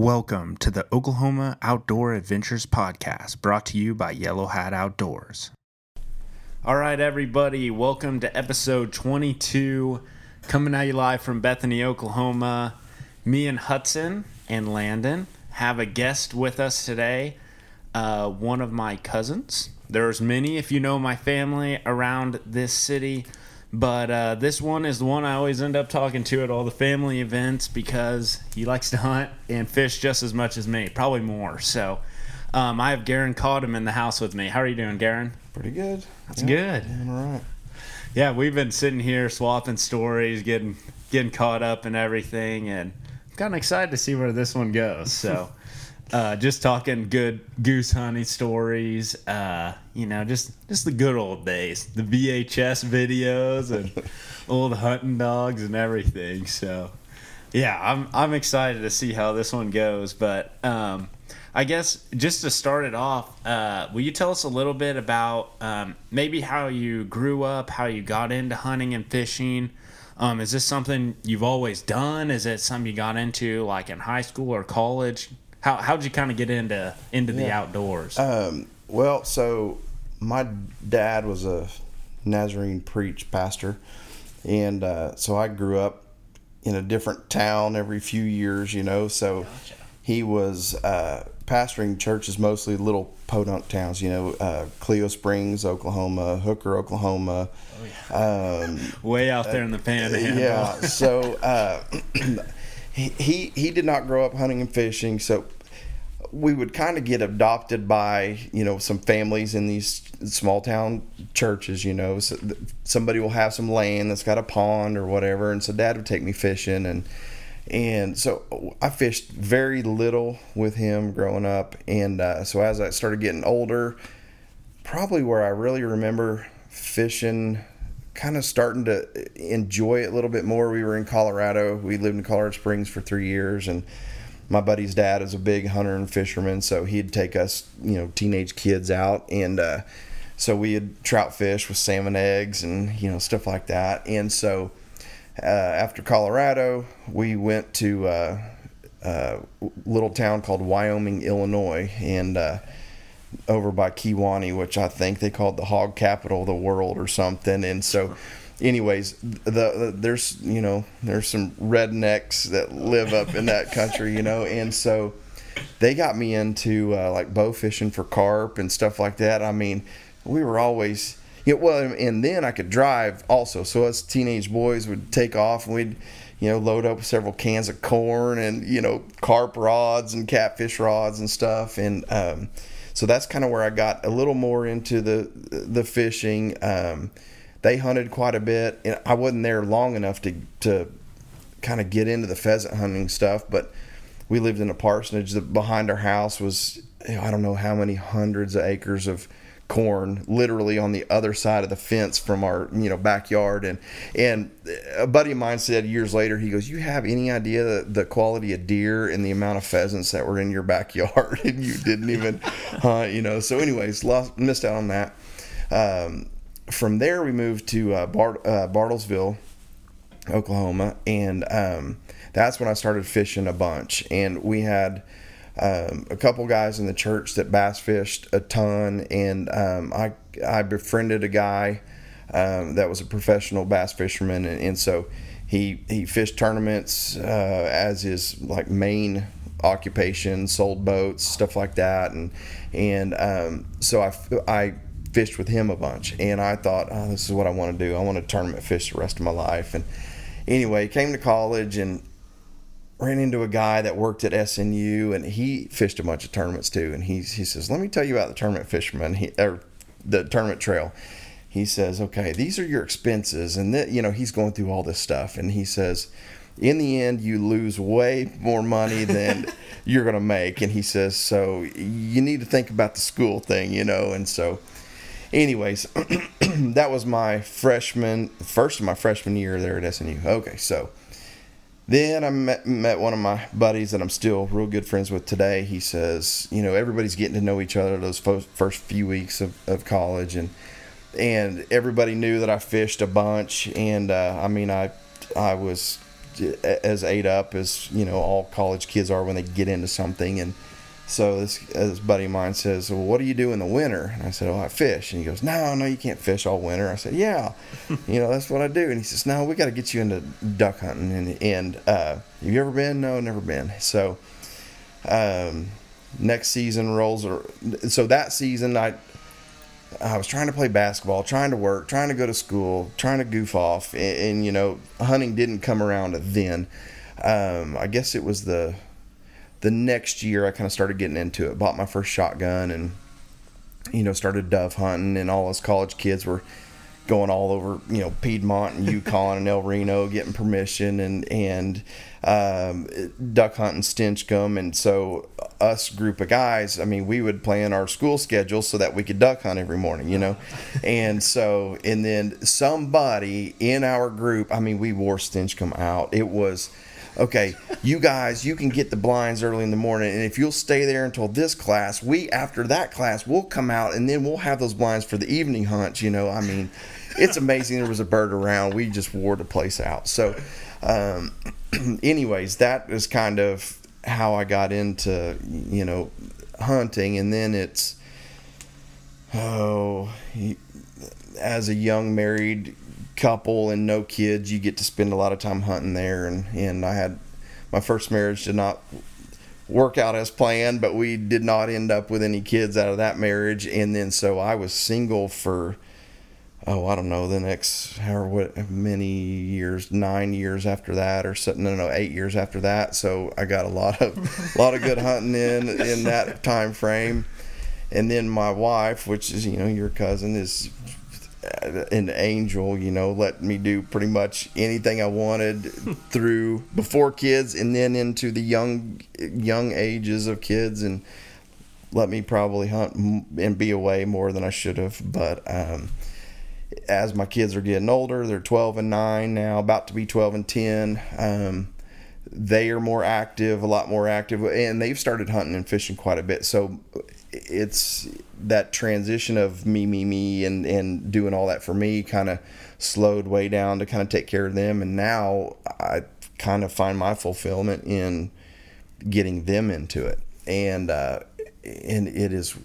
Welcome to the Oklahoma Outdoor Adventures Podcast, brought to you by Yellow Hat Outdoors. All right, everybody, welcome to episode 22, coming at you live from Bethany, Oklahoma. Me and Hudson and Landon have a guest with us today, uh, one of my cousins. There's many, if you know my family around this city, but uh, this one is the one I always end up talking to at all the family events because he likes to hunt and fish just as much as me, probably more. So um, I have Geron Cottam in the house with me. How are you doing, Geron? Pretty good. That's good. All right. Yeah, we've been sitting here swapping stories, getting getting caught up and everything, and I'm kind of excited to see where this one goes. So. Uh, just talking good goose hunting stories. Uh, you know, just just the good old days, the VHS videos and old hunting dogs and everything. So, yeah, I'm I'm excited to see how this one goes. But um, I guess just to start it off, uh, will you tell us a little bit about um, maybe how you grew up, how you got into hunting and fishing? Um, is this something you've always done? Is it something you got into like in high school or college? How how'd you kind of get into into the outdoors? Um, well, so my dad was a Nazarene preach pastor, and uh, so I grew up in a different town every few years, you know. So he was uh, pastoring churches, mostly little podunk towns, you know, uh, Cleo Springs, Oklahoma, Hooker, Oklahoma. Um, Way out there in the panhandle. yeah. So uh, he, he did not grow up hunting and fishing. So we would kind of get adopted by you know some families in these small town churches. You know, so somebody will have some land that's got a pond or whatever, and so Dad would take me fishing and. And so I fished very little with him growing up. And uh, so as I started getting older, probably where I really remember fishing, kind of starting to enjoy it a little bit more. We were in Colorado. We lived in Colorado Springs for three years, and my buddy's dad is a big hunter and fisherman, so he'd take us, you know, teenage kids out, and uh, so we had trout fish with salmon eggs and you know stuff like that. And so uh, after Colorado, we went to uh, a little town called Wyoming, Illinois, and uh, over by Kewanee, which I think they called the hog capital of the world or something. And so, anyways, the, the there's you know there's some rednecks that live up in that country, you know, and so they got me into uh, like bow fishing for carp and stuff like that. I mean, we were always. You know, well, and then I could drive also. So us teenage boys would take off and we'd, you know, load up several cans of corn and you know carp rods and catfish rods and stuff. And um, so that's kind of where I got a little more into the the fishing. Um, they hunted quite a bit, and I wasn't there long enough to to kind of get into the pheasant hunting stuff. But we lived in a parsonage that behind our house was I don't know how many hundreds of acres of corn literally on the other side of the fence from our you know backyard. And and a buddy of mine said years later he goes you have any idea the, the quality of deer and the amount of pheasants that were in your backyard? And you didn't even hunt you know. So anyways lost missed out on that. Um, from there we moved to uh, Bart, uh, bartlesville oklahoma. And um, that's when i started fishing a bunch. And we had um, a couple guys in the church that bass fished a ton, and um, I I befriended a guy um, that was a professional bass fisherman, and, and so he he fished tournaments uh, as his like main occupation, sold boats, stuff like that, and and um, so I I fished with him a bunch, and I thought, oh, this is what I want to do. I want to tournament fish the rest of my life, and anyway, came to college and ran into a guy that worked at SNU and he fished a bunch of tournaments too. And he, he says, let me tell you about the tournament fisherman, he, or the tournament trail. He says, okay, these are your expenses. And that, you know, he's going through all this stuff. And he says, in the end, you lose way more money than you're going to make. And he says, so you need to think about the school thing, you know? And so, anyways, that was my freshman, first of my freshman year there at SNU. Okay, so then I met, met one of my buddies that I'm still real good friends with today. He says, you know, everybody's getting to know each other those first few weeks of, of college, and and everybody knew that I fished a bunch. And uh, I mean, I I was as ate up as you know all college kids are when they get into something. And so this, this buddy of mine says, "Well, what do you do in the winter?" And I said, "Oh, I fish." And he goes, "No, no, you can't fish all winter." I said, "Yeah, you know that's what I do." And he says, "No, we got to get you into duck hunting." And and uh, have you ever been? No, never been. So. Um, next season rolls or so that season I I was trying to play basketball, trying to work, trying to go to school, trying to goof off, and, and you know, hunting didn't come around then. Um, I guess it was the the next year I kind of started getting into it. Bought my first shotgun and you know started dove hunting, and all us college kids were going all over you know Piedmont and Yukon and El Reno getting permission and and um, duck hunting Stinchcomb and so us group of guys I mean we would plan our school schedule so that we could duck hunt every morning you know? And so and then somebody in our group I mean we wore Stinchcomb out. It was okay, you guys, you can get the blinds early in the morning, and if you'll stay there until this class, we after that class, we'll come out and then we'll have those blinds for the evening hunts. You know, I mean, it's amazing there was a bird around. We just wore the place out. So, um, anyways, that is kind of how I got into you know hunting, and then it's oh, as a young married couple and no kids, you get to spend a lot of time hunting there, and and I had my first marriage did not work out as planned, but we did not end up with any kids out of that marriage, and then so I was single for oh, I don't know, the next however what many years, nine years after that, or something. No, no, eight years after that. So I got a lot of, a lot of good hunting in in that time frame. And then my wife, which is you know your cousin, is an angel. You know, let me do pretty much anything I wanted through before kids, and then into the young young ages of kids, and let me probably hunt and be away more than I should have. But um, as my kids are getting older, they're 12 and 9 now, about to be 12 and 10. Um, they are more active, a lot more active, and they've started hunting and fishing quite a bit. So it's that transition of me, me, me, and, and doing all that for me kind of slowed way down to kind of take care of them. And now I kind of find my fulfillment in getting them into it. And, uh, and it is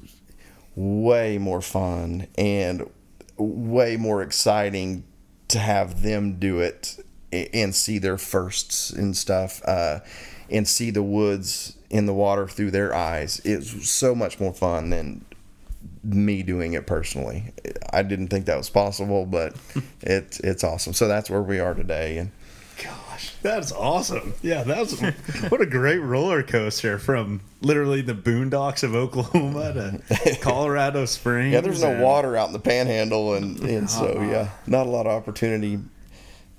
way more fun and way more exciting to have them do it and see their firsts and stuff uh, and see the woods in the water through their eyes it's so much more fun than me doing it personally i didn't think that was possible but it's it's awesome so that's where we are today and Gosh, that's awesome. Yeah, that's what a great roller coaster from literally the boondocks of Oklahoma to Colorado Springs. Yeah, there's no and, water out in the panhandle, and, and so, uh-huh. yeah, not a lot of opportunity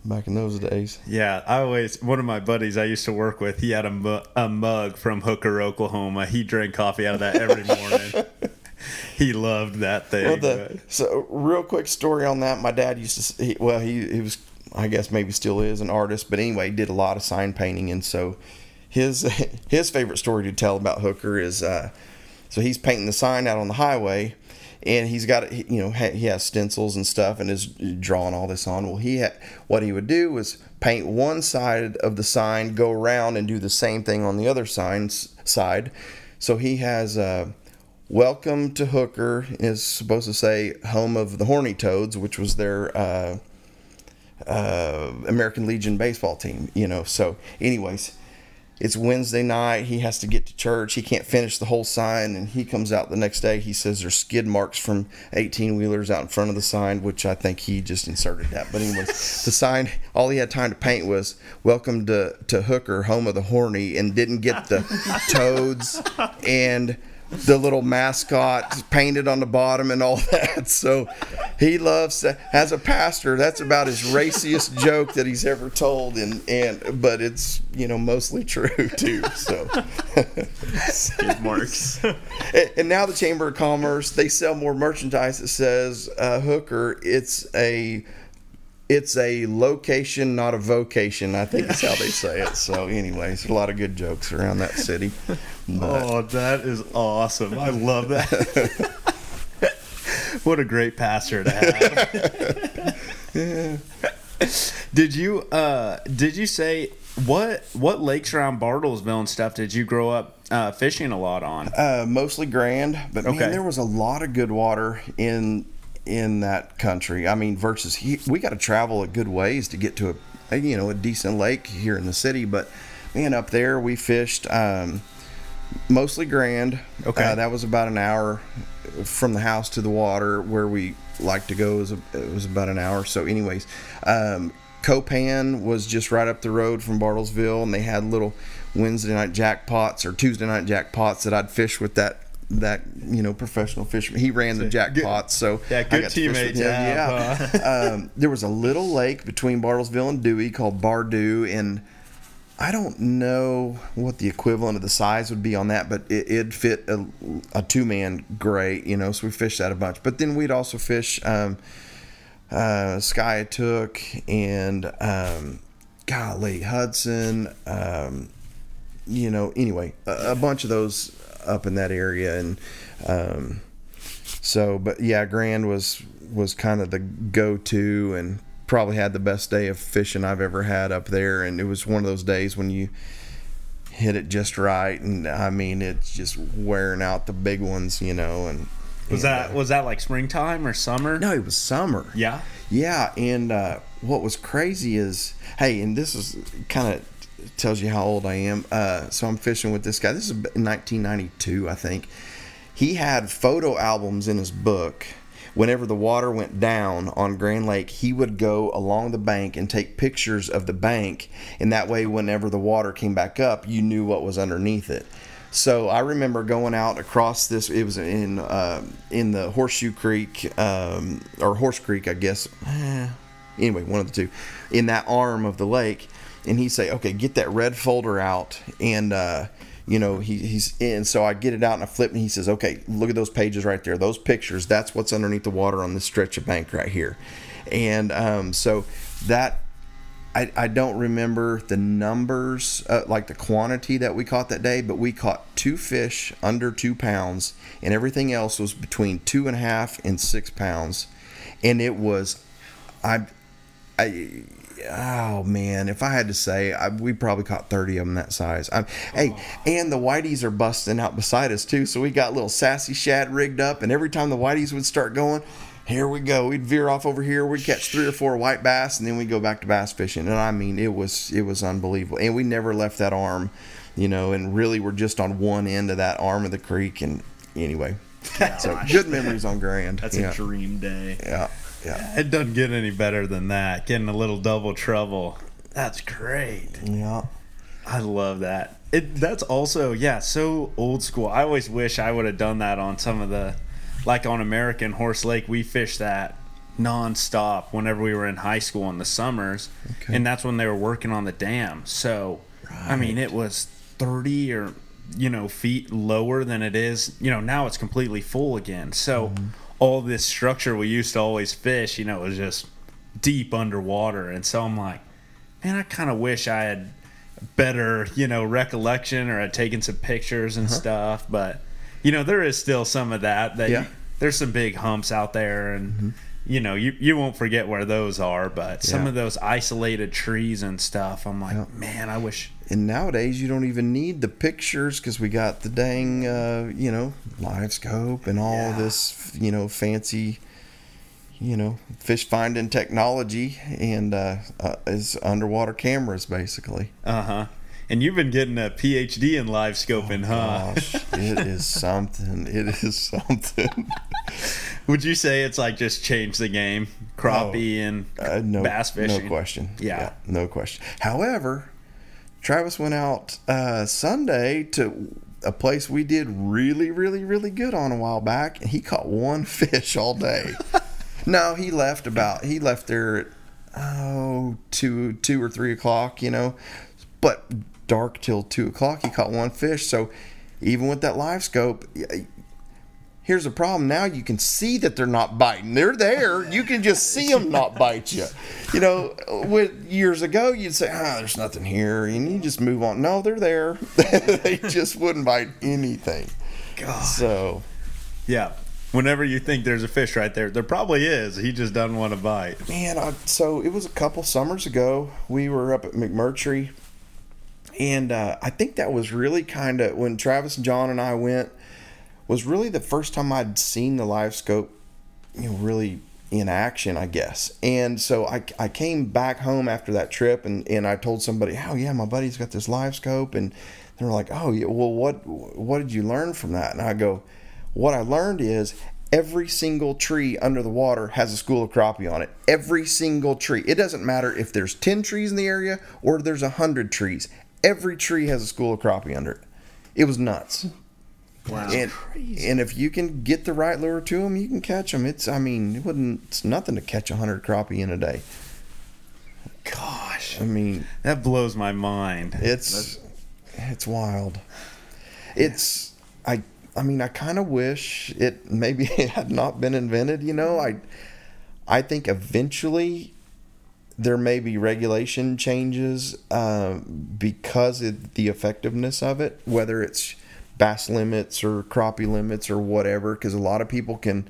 back in those days. Yeah, I always, one of my buddies I used to work with, he had a, mu- a mug from Hooker, Oklahoma. He drank coffee out of that every morning. he loved that thing. Well, the, so, real quick story on that. My dad used to, he, well, he, he was I guess maybe still is an artist, but anyway, he did a lot of sign painting, and so his his favorite story to tell about Hooker is uh, so he's painting the sign out on the highway, and he's got you know he has stencils and stuff, and is drawing all this on. Well, he had, what he would do was paint one side of the sign, go around and do the same thing on the other sign's side. So he has. Uh, Welcome to Hooker is supposed to say home of the Horny Toads, which was their uh, uh, American Legion baseball team, you know. So, anyways, it's Wednesday night. He has to get to church. He can't finish the whole sign, and he comes out the next day. He says there's skid marks from 18 wheelers out in front of the sign, which I think he just inserted that. But anyways, the sign, all he had time to paint was "Welcome to to Hooker, home of the horny," and didn't get the toads and the little mascot painted on the bottom and all that. So he loves to, as a pastor. That's about his raciest joke that he's ever told, and and but it's you know mostly true too. So skid marks. and now the Chamber of Commerce they sell more merchandise that says uh, hooker. It's a it's a location, not a vocation. I think is how they say it. So, anyways, a lot of good jokes around that city. But. Oh, that is awesome! I love that. what a great pastor to have. yeah. Did you uh, did you say What what lakes around Bartlesville and stuff did you grow up uh, fishing a lot on? Uh, mostly Grand, but man, Okay. there was a lot of good water in in that country. I mean, versus he, we got to travel a good ways to get to a, a you know a decent lake here in the city. But man, up there we fished um, mostly Grand. Okay. uh, that was about an hour from the house to the water where we like to go. Is it was about an hour. So, anyways. Um, Copan was just right up the road from Bartlesville, and they had little Wednesday night jackpots or Tuesday night jackpots that I'd fish with that that you know professional fisherman. He ran the jackpots, so Yeah, good got to fish teammate with him. to have, Yeah, um, there was a little lake between Bartlesville and Dewey called Bardew, and I don't know what the equivalent of the size would be on that, but it, it'd fit a, a two man great, you know. So we fished that a bunch, but then we'd also fish um, uh, Took and um, golly Hudson, um, you know. Anyway, a, a bunch of those up in that area, and um, so, but yeah, Grand was was kind of the go to, and probably had the best day of fishing I've ever had up there, and it was one of those days when you hit it just right, and I mean it's just wearing out the big ones, you know, and Was and, that uh, was that like springtime or summer? no, it was summer. Yeah. Yeah, and uh, what was crazy is, hey, and this is kind of tells you how old I am. Uh, so I'm fishing with this guy. This is 1992, I think. He had photo albums in his book. Whenever the water went down on Grand Lake, he would go along the bank and take pictures of the bank, and that way, whenever the water came back up, you knew what was underneath it. So I remember going out across this. It was in uh, in the Horseshoe Creek um, or Horse Creek, I guess. Eh, anyway, one of the two, in that arm of the lake. And he'd say, "Okay, get that red folder out." And uh, you know, he, he's in. So I get it out and I flip, and he says, "Okay, look at those pages right there. Those pictures. That's what's underneath the water on this stretch of bank right here." And um, so that I, I don't remember the numbers, uh, like the quantity that we caught that day, but we caught two fish under two pounds, and everything else was between two and a half and six pounds. And it was, I, I, oh man, if I had to say, I, we probably caught 30 of them that size. i Hey, and the whiteys are busting out beside us too, so we got little sassy shad rigged up, and every time the whiteys would start going, here we go. We'd veer off over here. We'd catch three or four white bass, and then we'd go back to bass fishing. And I mean, it was it was unbelievable. And we never left that arm, you know. And really, we're just on one end of that arm of the creek. And anyway, so good memories on Grand. That's yeah, a dream day. yeah, yeah, It doesn't get any better than that. Getting a little double trouble. That's great. yeah. I love that. It that's also yeah, so old school. I always wish I would have done that on some of the like on American Horse Lake, we fished that nonstop whenever we were in high school in the summers. Okay. And that's when they were working on the dam. So I mean it was thirty or you know, feet lower than it is. You know, now it's completely full again. So mm-hmm. All this structure we used to always fish, you know, it was just deep underwater. And so I'm like, man, I kind of wish I had better, you know, recollection or had taken some pictures and uh-huh. stuff. But, you know, there is still some of that. That Yeah. you- there's some big humps out there, and mm-hmm. you know, you you won't forget where those are. But some of those isolated trees and stuff, I'm like, Yeah. man, I wish. And nowadays, you don't even need the pictures because we got the dang, uh, you know, live scope and all Yeah. this, you know, fancy, you know, fish finding technology and uh, uh, is underwater cameras basically. Uh huh. And you've been getting a PhD in live scoping, huh? Gosh, it is something. It is something. Would you say it's like just changed the game, crappie and Uh, no, bass fishing? no question. Yeah. no question. However, Travis went out uh, Sunday to a place we did really, really, really good on a while back, and he caught one fish all day. no, he left about he left there at oh two two or three o'clock, you know, but dark till two o'clock. He caught one fish, so even with that live scope. Here's the problem. Now you can see that they're not biting. They're there. You can just see them not bite you. You know, with years ago, you'd say, "Ah, there's nothing here," and you just move on. No, they're there. they just wouldn't bite anything. God. So, Yeah. Whenever you think there's a fish right there, there probably is. He just doesn't want to bite. man, I, so it was a couple summers ago. We were up at McMurtry, and uh, I think that was really kind of when Travis and John and I went was really the first time I'd seen the live scope, you know, really in action, I guess. And so I, I came back home after that trip and, and I told somebody, oh yeah, my buddy's got this live scope. And they're like, oh yeah, well, what, what did you learn from that? And I go, what I learned is every single tree under the water has a school of crappie on it. Every single tree. It doesn't matter if there's 10 trees in the area or there's 100 trees. Every tree has a school of crappie under it. It was nuts. Wow. And, and if you can get the right lure to them, you can catch them. It's I mean, it wouldn't. It's nothing to catch a hundred crappie in a day. Gosh, I mean, that blows my mind. it's it's wild. It's I I mean, I kind of wish it maybe it had not been invented. You know, I I think eventually there may be regulation changes uh, because of the effectiveness of it, whether it's bass limits or crappie limits or whatever, because a lot of people can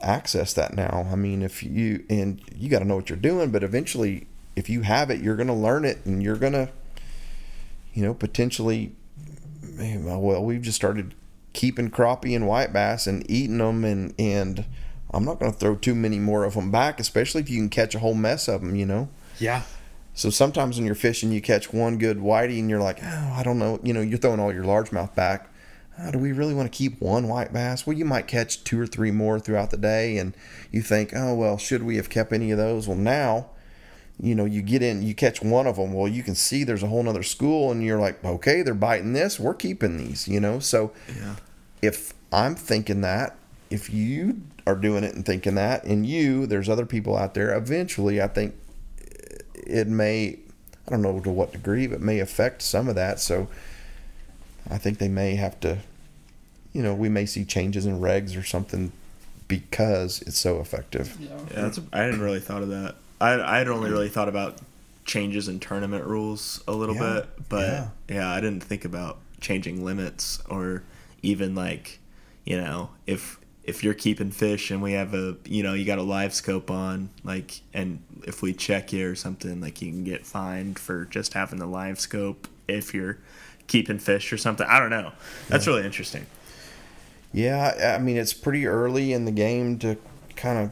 access that now. I mean, if you and you got to know what you're doing, but eventually, if you have it, you're going to learn it, and you're going to, you know, potentially. Well, we've just started keeping crappie and white bass and eating them, and and I'm not going to throw too many more of them back, especially if you can catch a whole mess of them. You know. Yeah, So sometimes when you're fishing, you catch one good whitey, and you're like, oh, I don't know. You know, you're throwing all your largemouth back. Oh, do we really want to keep one white bass? Well, you might catch two or three more throughout the day, and you think, oh well, should we have kept any of those? Well, now, you know, you get in, you catch one of them. Well, you can see there's a whole nother school, and you're like, okay, they're biting this. We're keeping these. You know, so Yeah. if I'm thinking that, if you are doing it and thinking that, and you, there's other people out there, eventually I think eh, it may, I don't know to what degree, but may affect some of that. So I think they may have to, you know, we may see changes in regs or something because it's so effective. Yeah. Yeah, that's, I hadn't really thought of that. I I had only really thought about changes in tournament rules a little Yeah, bit, but yeah. yeah. I didn't think about changing limits or even like, you know, if if you're keeping fish and we have a you know you got a live scope on like and if we check you or something like you can get fined for just having the live scope if you're keeping fish or something. I don't know. That's really interesting. Yeah, I mean it's pretty early in the game to kind of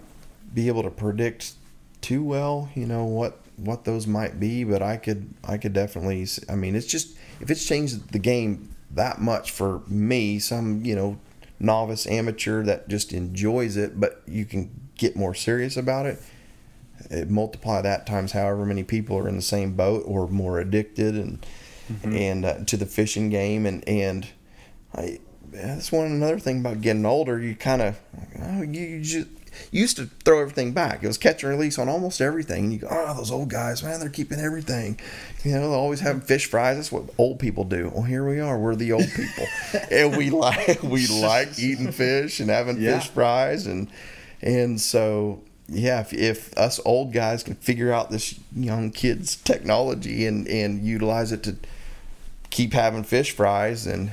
be able to predict too well, you know what what those might be, but I could I could definitely I mean it's just if it's changed the game that much for me, some, you know, novice amateur that just enjoys it, but you can get more serious about it. it multiply that times however many people are in the same boat or more addicted and and uh, to the fishing game and and I that's one another thing about getting older. You kind of oh, you, you just you used to throw everything back. It was catch and release on almost everything. And you go, oh, those old guys, man, they're keeping everything. You know, they're always having fish fries. That's what old people do. Well, here we are. We're the old people, and we like we like eating fish and having Yeah. fish fries, and and so yeah, if, if us old guys can figure out this young kids technology and and utilize it to keep having fish fries and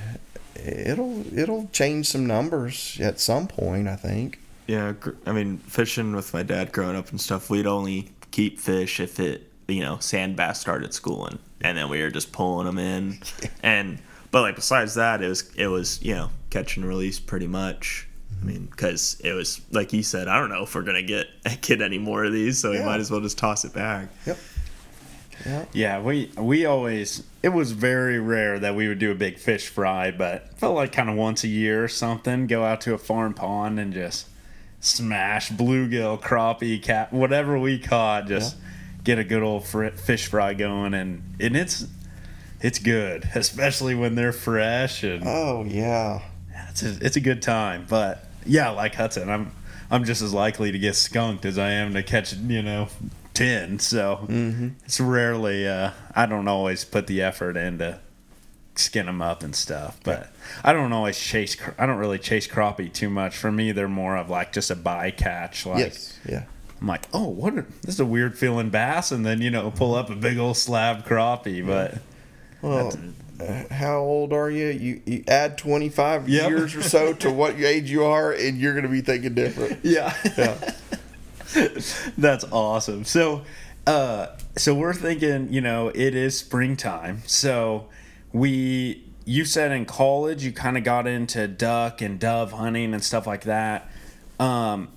it'll it'll change some numbers at some point i think Yeah, I mean, fishing with my dad growing up and stuff, we'd only keep fish if it, you know, sand bass started schooling, and then we were just pulling them in, and but like besides that, it was it was you know catch and release pretty much. I mean, because it was like you said, I don't know if we're gonna get get any more of these, so we might as well just toss it back. yep yeah Yeah, we we always it was very rare that we would do a big fish fry, but felt like kind of once a year or something, go out to a farm pond and just smash bluegill, crappie, cat, whatever we caught, just get a good old fr- fish fry going, and and it's it's good, especially when they're fresh and oh yeah it's a, it's a good time. But yeah, like Hudson, I'm I'm just as likely to get skunked as I am to catch you know ten. So Mm-hmm. it's rarely uh, I don't always put the effort into skin them up and stuff. But I don't always chase. I don't really chase crappie too much. For me, they're more of like just a bycatch. Like yes yeah I'm like, oh, what? A, this is a weird feeling bass, and then you know pull up a big old slab crappie. But well uh, how old are you? you you add 25 Yep. years or so to what age you are and you're going to be thinking different yeah. yeah That's awesome. So, uh, so we're thinking, you know, it is springtime. So we, you said in college you kind of got into duck and dove hunting and stuff like that. Um,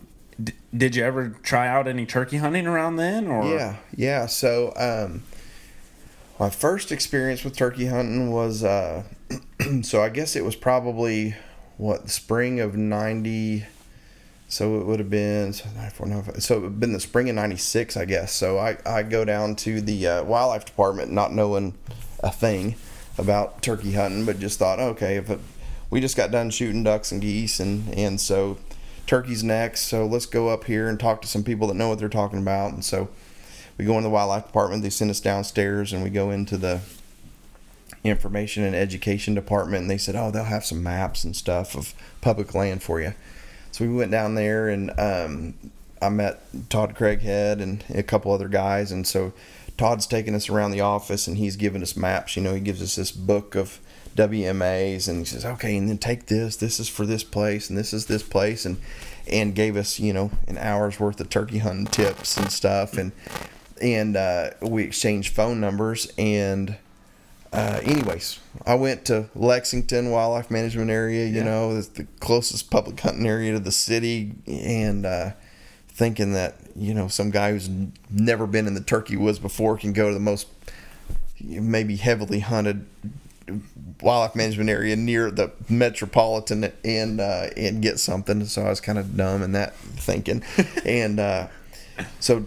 d- did you ever try out any turkey hunting around then? Or Yeah, yeah. So, um, my first experience with turkey hunting was, uh, so I guess it was probably what spring of '90. So it would have been so 94, 95, so it would been the spring of '96, I guess. So I I go down to the uh, wildlife department, not knowing a thing about turkey hunting, but just thought, okay, if it, we just got done shooting ducks and geese, and and so turkey's next, so let's go up here and talk to some people that know what they're talking about, and so we go in the wildlife department. They send us downstairs, and we go into the information and education department. And they said, "Oh, they'll have some maps and stuff of public land for you." So we went down there, and um, I met Todd Craighead and a couple other guys. And so Todd's taking us around the office, and he's giving us maps. You know, he gives us this book of WMAs, and he says, "Okay, and then take this. This is for this place, and this is this place," and and gave us you know an hour's worth of turkey hunting tips and stuff, and and uh, we exchanged phone numbers and uh, anyways, I went to Lexington Wildlife Management Area. You Yeah. know, it's the closest public hunting area to the city, and uh, thinking that you know some guy who's never been in the turkey woods before can go to the most maybe heavily hunted wildlife management area near the metropolitan and uh, and get something. So I was kind of dumb in that thinking, and uh, so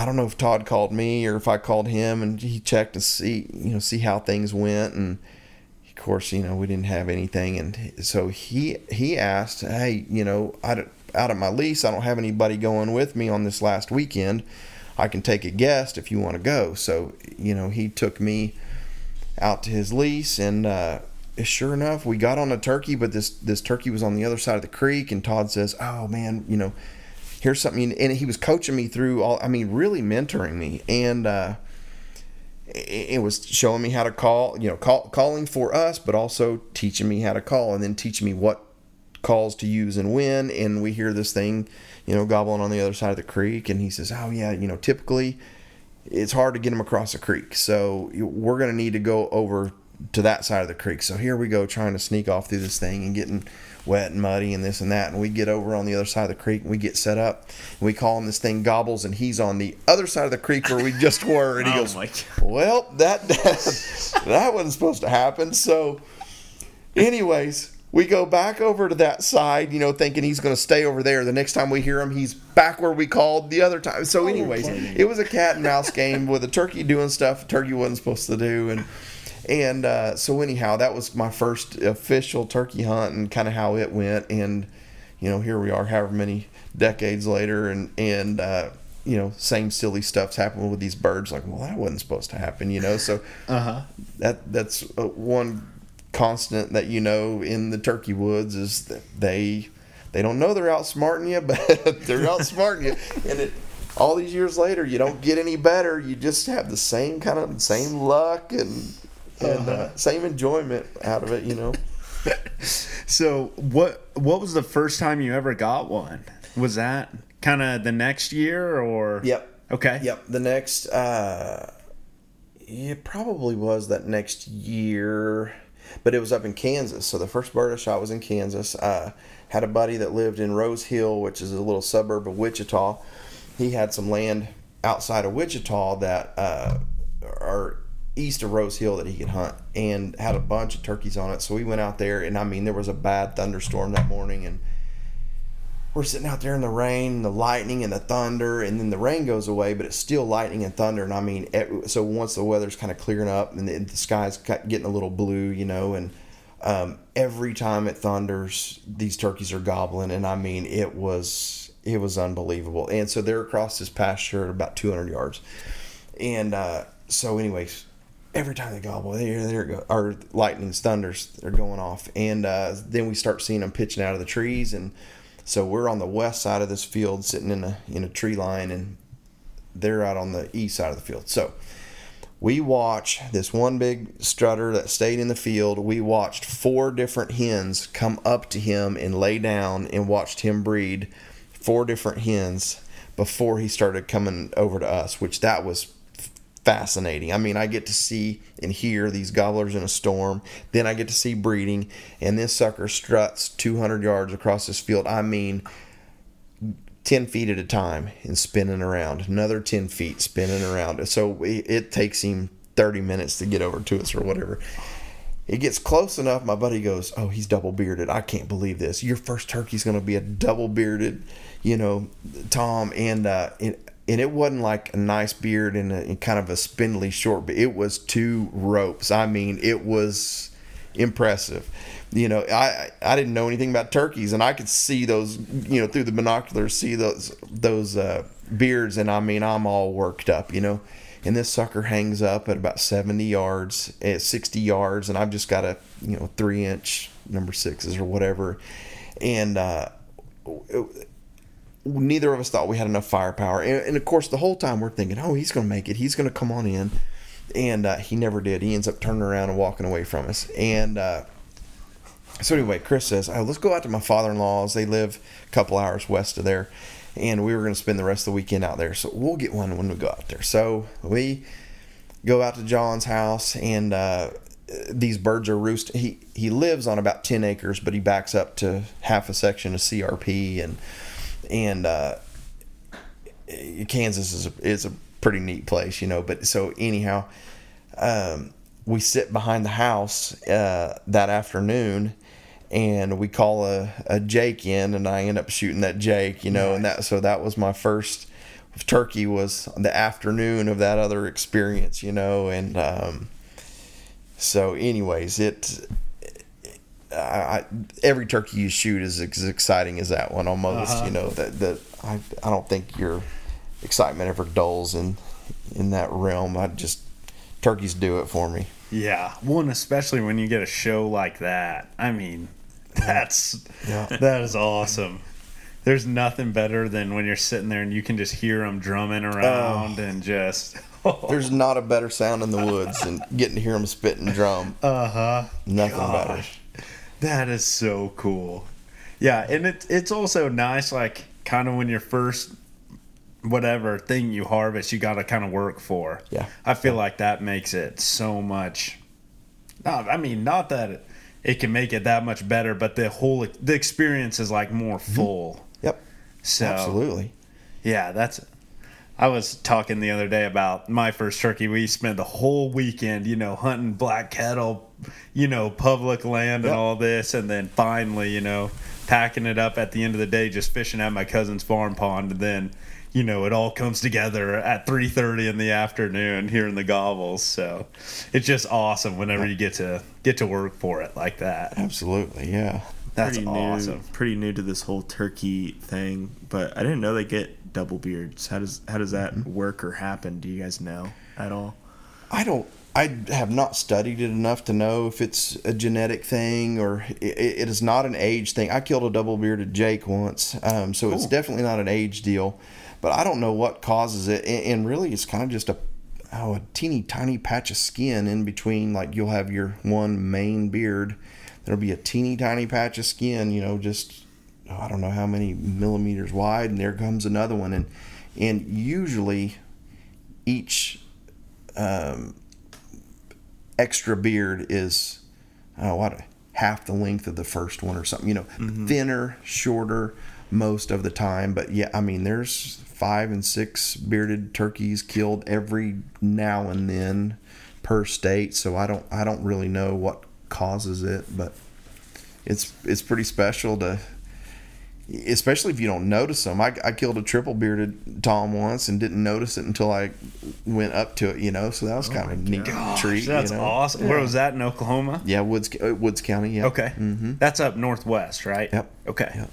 I don't know if Todd called me or if I called him, and he checked to see you know see how things went, and of course you know we didn't have anything, and so he he asked, hey you know I out of my lease I don't have anybody going with me on this last weekend. I can take a guest if you want to go. So you know he took me out to his lease and uh, sure enough we got on a turkey but this this turkey was on the other side of the creek and todd says oh man you know here's something and he was coaching me through all i mean really mentoring me. And uh, it was showing me how to call you know call, calling for us but also teaching me how to call and then teaching me what calls to use and when. And we hear this thing you know gobbling on the other side of the creek. And he says oh yeah you know typically it's hard to get them across the creek. So we're going to need to go over to that side of the creek. So here we go trying to sneak off through this thing and getting wet and muddy and this and that. And we get over on the other side of the creek and we get set up. And we call him this thing gobbles and he's on the other side of the creek where we just were. And he Oh goes, well, that, that wasn't supposed to happen. So anyways, we go back over to that side, you know, thinking he's going to stay over there. The next time we hear him, he's back where we called the other time. So, anyways, it was a cat and mouse game with a turkey doing stuff a turkey wasn't supposed to do, and and uh, so anyhow, that was my first official turkey hunt and kind of how it went. And you know, here we are, however many decades later, and and uh, you know, same silly stuff's happening with these birds. Like, well, that wasn't supposed to happen, you know. So Uh huh. that that's uh, one constant that you know in the turkey woods is that they they don't know they're outsmarting you, but they're outsmarting you. And it all these years later, you don't get any better. You just have the same kind of same luck and and uh, same enjoyment out of it. You know. So what what was the first time you ever got one? Was that kind of the next year or? Yep. Okay. Yep. The next, uh, it probably was that next year, but it was up in Kansas. So the first bird I shot was in Kansas. Uh, had a buddy that lived in Rose Hill, which is a little suburb of Wichita. He had some land outside of Wichita that uh, are east of Rose Hill that he could hunt, and had a bunch of turkeys on it. So we went out there, and I mean, there was a bad thunderstorm that morning, and we're sitting out there in the rain, the lightning and the thunder, and then the rain goes away, but it's still lightning and thunder. And I mean, it, so once the weather's kind of clearing up and the, the sky's getting a little blue, you know, and um, every time it thunders, these turkeys are gobbling, and I mean, it was it was unbelievable. And so they're across this pasture at about 200 yards, and uh, so anyways. Every time they gobble, there, there go, or lightnings, thunders, they're going off, and uh, then we start seeing them pitching out of the trees, and so we're on the west side of this field, sitting in a in a tree line, and they're out on the east side of the field. So we watch this one big strutter that stayed in the field. We watched four different hens come up to him and lay down, and watched him breed four different hens before he started coming over to us. Which that was fascinating. I mean, I get to see and hear these gobblers in a storm. Then I get to see breeding, and this sucker struts 200 yards across this field. I mean, 10 feet at a time and spinning around. Another 10 feet spinning around. So it, takes him 30 minutes to get over to us or whatever. It gets close enough. My buddy goes, "Oh, he's double bearded. I can't believe this. Your first turkey's going to be a double bearded, you know, Tom." And uh, it, and it wasn't like a nice beard and, a, and kind of a spindly short, but it was two ropes. I mean, it was impressive. You know, I I didn't know anything about turkeys, and I could see those, you know, through the binoculars, see those those uh, beards, and I mean, I'm all worked up, you know and this sucker hangs up at about 70 yards at 60 yards and i've just got a you know three inch number sixes or whatever and uh, neither of us thought we had enough firepower. And, and, of course the whole time we're thinking oh he's going to make it. He's going to come on in. And uh, he never did. He ends up turning around and walking away from us. And uh, so anyway chris says oh, let's go out to my father-in-law's. They live a couple hours west of there. And we were going to spend the rest of the weekend out there. So we'll get one when we go out there. So we go out to John's house, and uh, these birds are roosting. He he lives on about ten acres, but he backs up to half a section of CRP, and and uh, Kansas is a, is a pretty neat place, you know. But so anyhow, um, we sit behind the house uh, that afternoon and we call a, a Jake in, and I end up shooting that Jake, you know, nice. and that so that was my first turkey was the afternoon of that other experience, you know, and um, so anyways, it. I, every turkey you shoot is as exciting as that one almost. Uh-huh. You know that that I I don't think your excitement ever dulls in in that realm. I just turkeys do it for me. Yeah, one especially when you get a show like that. I mean, that's yeah. that is awesome. There's nothing better than when you're sitting there and you can just hear them drumming around oh. and just. Oh. There's not a better sound in the woods than getting to hear them spit and drum. Uh huh. Nothing Gosh. better. That is so cool. Yeah, and it, it's also nice, like kind of when you're first whatever thing you harvest, you got to kind of work for. Yeah. I feel like that makes it so much. No, I mean, not that it, it can make it that much better. But the whole the experience is like more mm-hmm. full. Mm-hmm. Yep. So absolutely. Yeah, that's. I was talking the other day about my first turkey. We spent the whole weekend, you know, hunting Black Kettle, you know, public land and yep. all this, and then finally, you know, packing it up at the end of the day, just fishing at my cousin's farm pond, and then you know it all comes together at 3:30 in the afternoon here in the gobbles so it's just awesome whenever you get to get to work for it like that. Absolutely yeah that's pretty awesome new, pretty new to this whole turkey thing but i didn't know they get double beards how does how does that mm-hmm. work or happen do you guys know at all i don't I have not studied it enough to know if it's a genetic thing or it, it is not an age thing. I killed a double bearded Jake once, um, so it's definitely not an age deal but I don't know what causes it. And, really, it's kind of just a oh, a teeny tiny patch of skin in between. Like you'll have your one main beard, there'll be a teeny tiny patch of skin, you know, just oh, I don't know how many millimeters wide, and there comes another one, and and usually each um, extra beard is oh what half the length of the first one or something, you know, mm-hmm. thinner, shorter most of the time. But yeah, I mean, there's five and six bearded turkeys killed every now and then per state. So I don't I don't really know what causes it, but it's it's pretty special to especially if you don't notice them. I, I killed a triple bearded tom once and didn't notice it until I went up to it, you know. So that was oh kind of a neat gosh, treat. That's you know? awesome. Yeah. Where was that in Oklahoma? Yeah, Woods uh, Woods County. Yeah. Okay, mm-hmm. that's up northwest, right? Yep. Okay. Yep.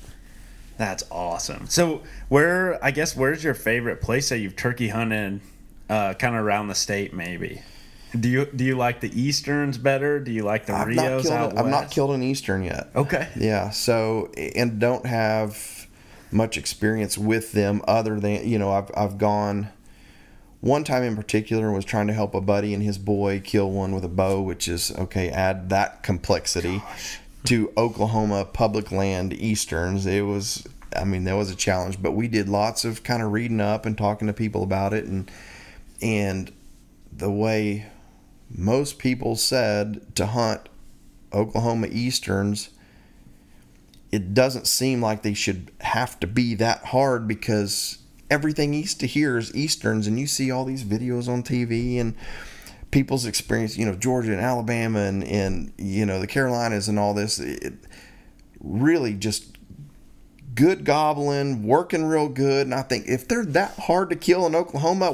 That's awesome. So, where I guess where's your favorite place that you've turkey hunted, uh, kind of around the state, maybe? Do you do you like the easterns better? Do you like the I've Rios not out west? I've not killed an eastern yet. Okay. Yeah. So and don't have much experience with them other than you know I've I've gone. One time in particular was trying to help a buddy and his boy kill one with a bow, which is okay. Add that complexity. Gosh to Oklahoma public land easterns. It was, I mean, that was a challenge, but we did lots of kind of reading up and talking to people about it, and and the way most people said to hunt Oklahoma Easterns, it doesn't seem like they should have to be that hard because everything east of here is Easterns, and you see all these videos on TV and people's experience, you know, Georgia and Alabama and, and you know, the Carolinas and all this. It really just good gobbling, working real good. And I think if they're that hard to kill in Oklahoma,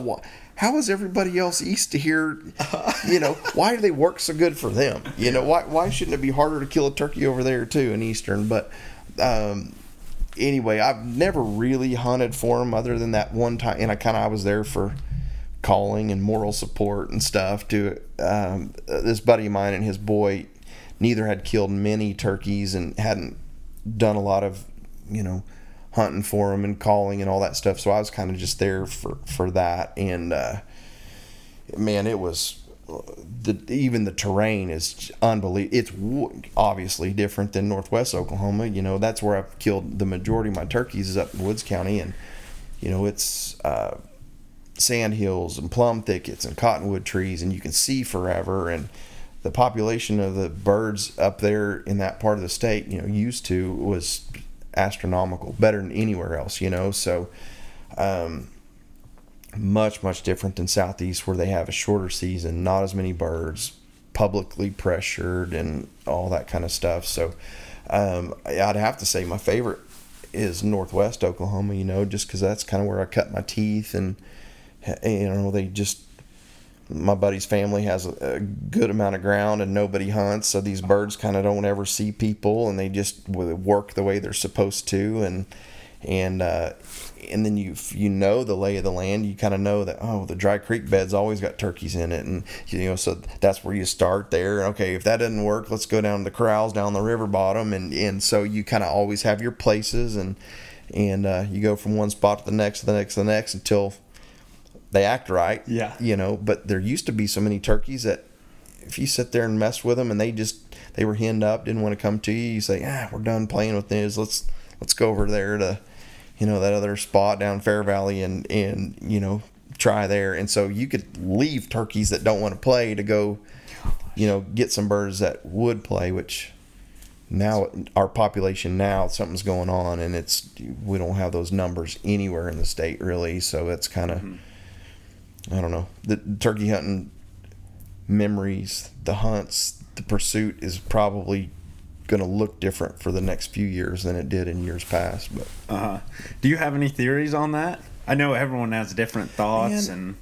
how is everybody else east of here? You know, why do they work so good for them? You know, why why shouldn't it be harder to kill a turkey over there too in Eastern? But um, anyway, I've never really hunted for them other than that one time, and I kind of I was there for calling and moral support and stuff. To um, this buddy of mine and his boy, neither had killed many turkeys and hadn't done a lot of you know hunting for them and calling and all that stuff. So I was kind of just there for for that. And uh, man, it was the even the terrain is unbelievable. It's w- obviously different than Northwest Oklahoma. You know, that's where I've killed the majority of my turkeys is up in Woods County, and you know it's. Uh, sand hills and plum thickets and cottonwood trees and you can see forever and the population of the birds up there in that part of the state you know used to was astronomical, better than anywhere else, you know. So, um, much much different than southeast where they have a shorter season, not as many birds, publicly pressured, and all that kind of stuff. So, um, I'd have to say my favorite is Northwest Oklahoma, you know, just because that's kind of where I cut my teeth, and you know they just my buddy's family has a, a good amount of ground and nobody hunts, so these birds kind of don't ever see people, and they just work the way they're supposed to, and and uh, and then you you know the lay of the land. You kind of know that oh, the dry creek bed's always got turkeys in it, and you know so that's where you start there. Okay, if that doesn't work, let's go down the corrals down the river bottom, and and so you kind of always have your places, and and uh, you go from one spot to the next, to the next, to the next until they act right. Yeah. You know, but there used to be so many turkeys that if you sit there and mess with them and they just they were henned up, didn't want to come to you, you say, ah, we're done playing with these. Let's let's go over there to, you know, that other spot down Fair Valley and and you know try there. And so you could leave turkeys that don't want to play to go, you know, get some birds that would play, which now our population now something's going on and it's we don't have those numbers anywhere in the state really so it's kind of mm-hmm I don't know the turkey hunting memories, the hunts, the pursuit is probably going to look different for the next few years than it did in years past. But uh-huh. do you have any theories on that? I know everyone has different thoughts Man,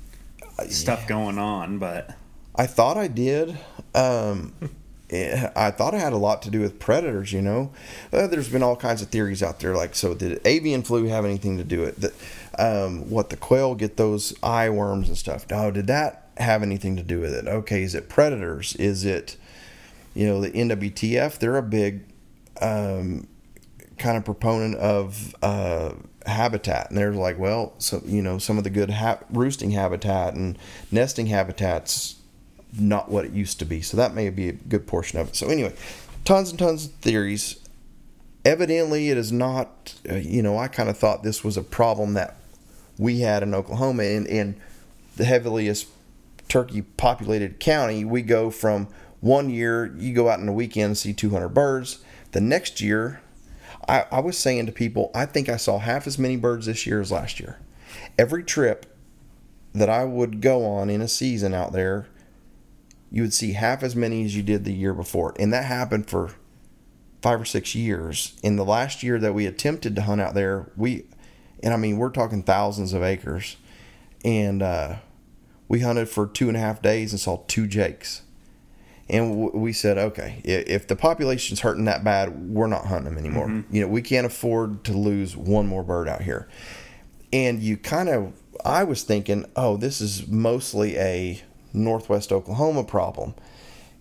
and stuff yeah. going on, but I thought I did. Um, I thought it had a lot to do with predators. You know, uh, there's been all kinds of theories out there. Like, so did avian flu have anything to do with it? Um, what the quail get those eye worms and stuff. Oh, did that have anything to do with it? Okay, is it predators? Is it, you know, the NWTF? They're a big um, kind of proponent of uh, habitat, and they're like, well, so you know, some of the good ha- roosting habitat and nesting habitats not what it used to be. So that may be a good portion of it. So anyway, tons and tons of theories. Evidently, it is not. Uh, you know, I kind of thought this was a problem that we had in Oklahoma. In, in the heaviest turkey populated county, we go from one year, you go out on the weekend and see 200 birds. The next year, I, I was saying to people, I think I saw half as many birds this year as last year. Every trip that I would go on in a season out there, you would see half as many as you did the year before. And that happened for five or six years. In the last year that we attempted to hunt out there, we and I mean we're talking thousands of acres, and uh, we hunted for two and a half days and saw two jakes, and w- we said, okay, if the population's hurting that bad, we're not hunting them anymore. Mm-hmm. You know, we can't afford to lose one more bird out here, and you kind of, I was thinking, oh, this is mostly a Northwest Oklahoma problem.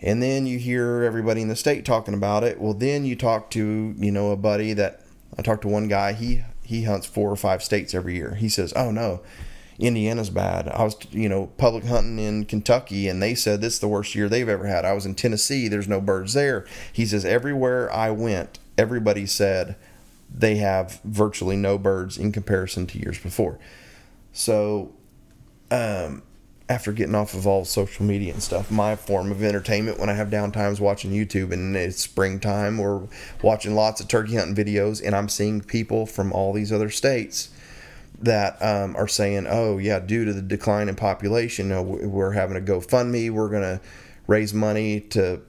And then you hear everybody in the state talking about it. Well, then you talk to, you know, a buddy that I talked to one guy, he he hunts four or five states every year. He says, "Oh no, Indiana's bad." I was, you know, public hunting in Kentucky, and they said this is the worst year they've ever had. I was in Tennessee. There's no birds there. He says everywhere I went, everybody said they have virtually no birds in comparison to years before. So, um, after getting off of all social media and stuff, my form of entertainment when I have downtimes watching YouTube and it's springtime or watching lots of turkey hunting videos, and I'm seeing people from all these other states that um, are saying, "Oh yeah, due to the decline in population, uh, we're having a GoFundMe. We're gonna raise money to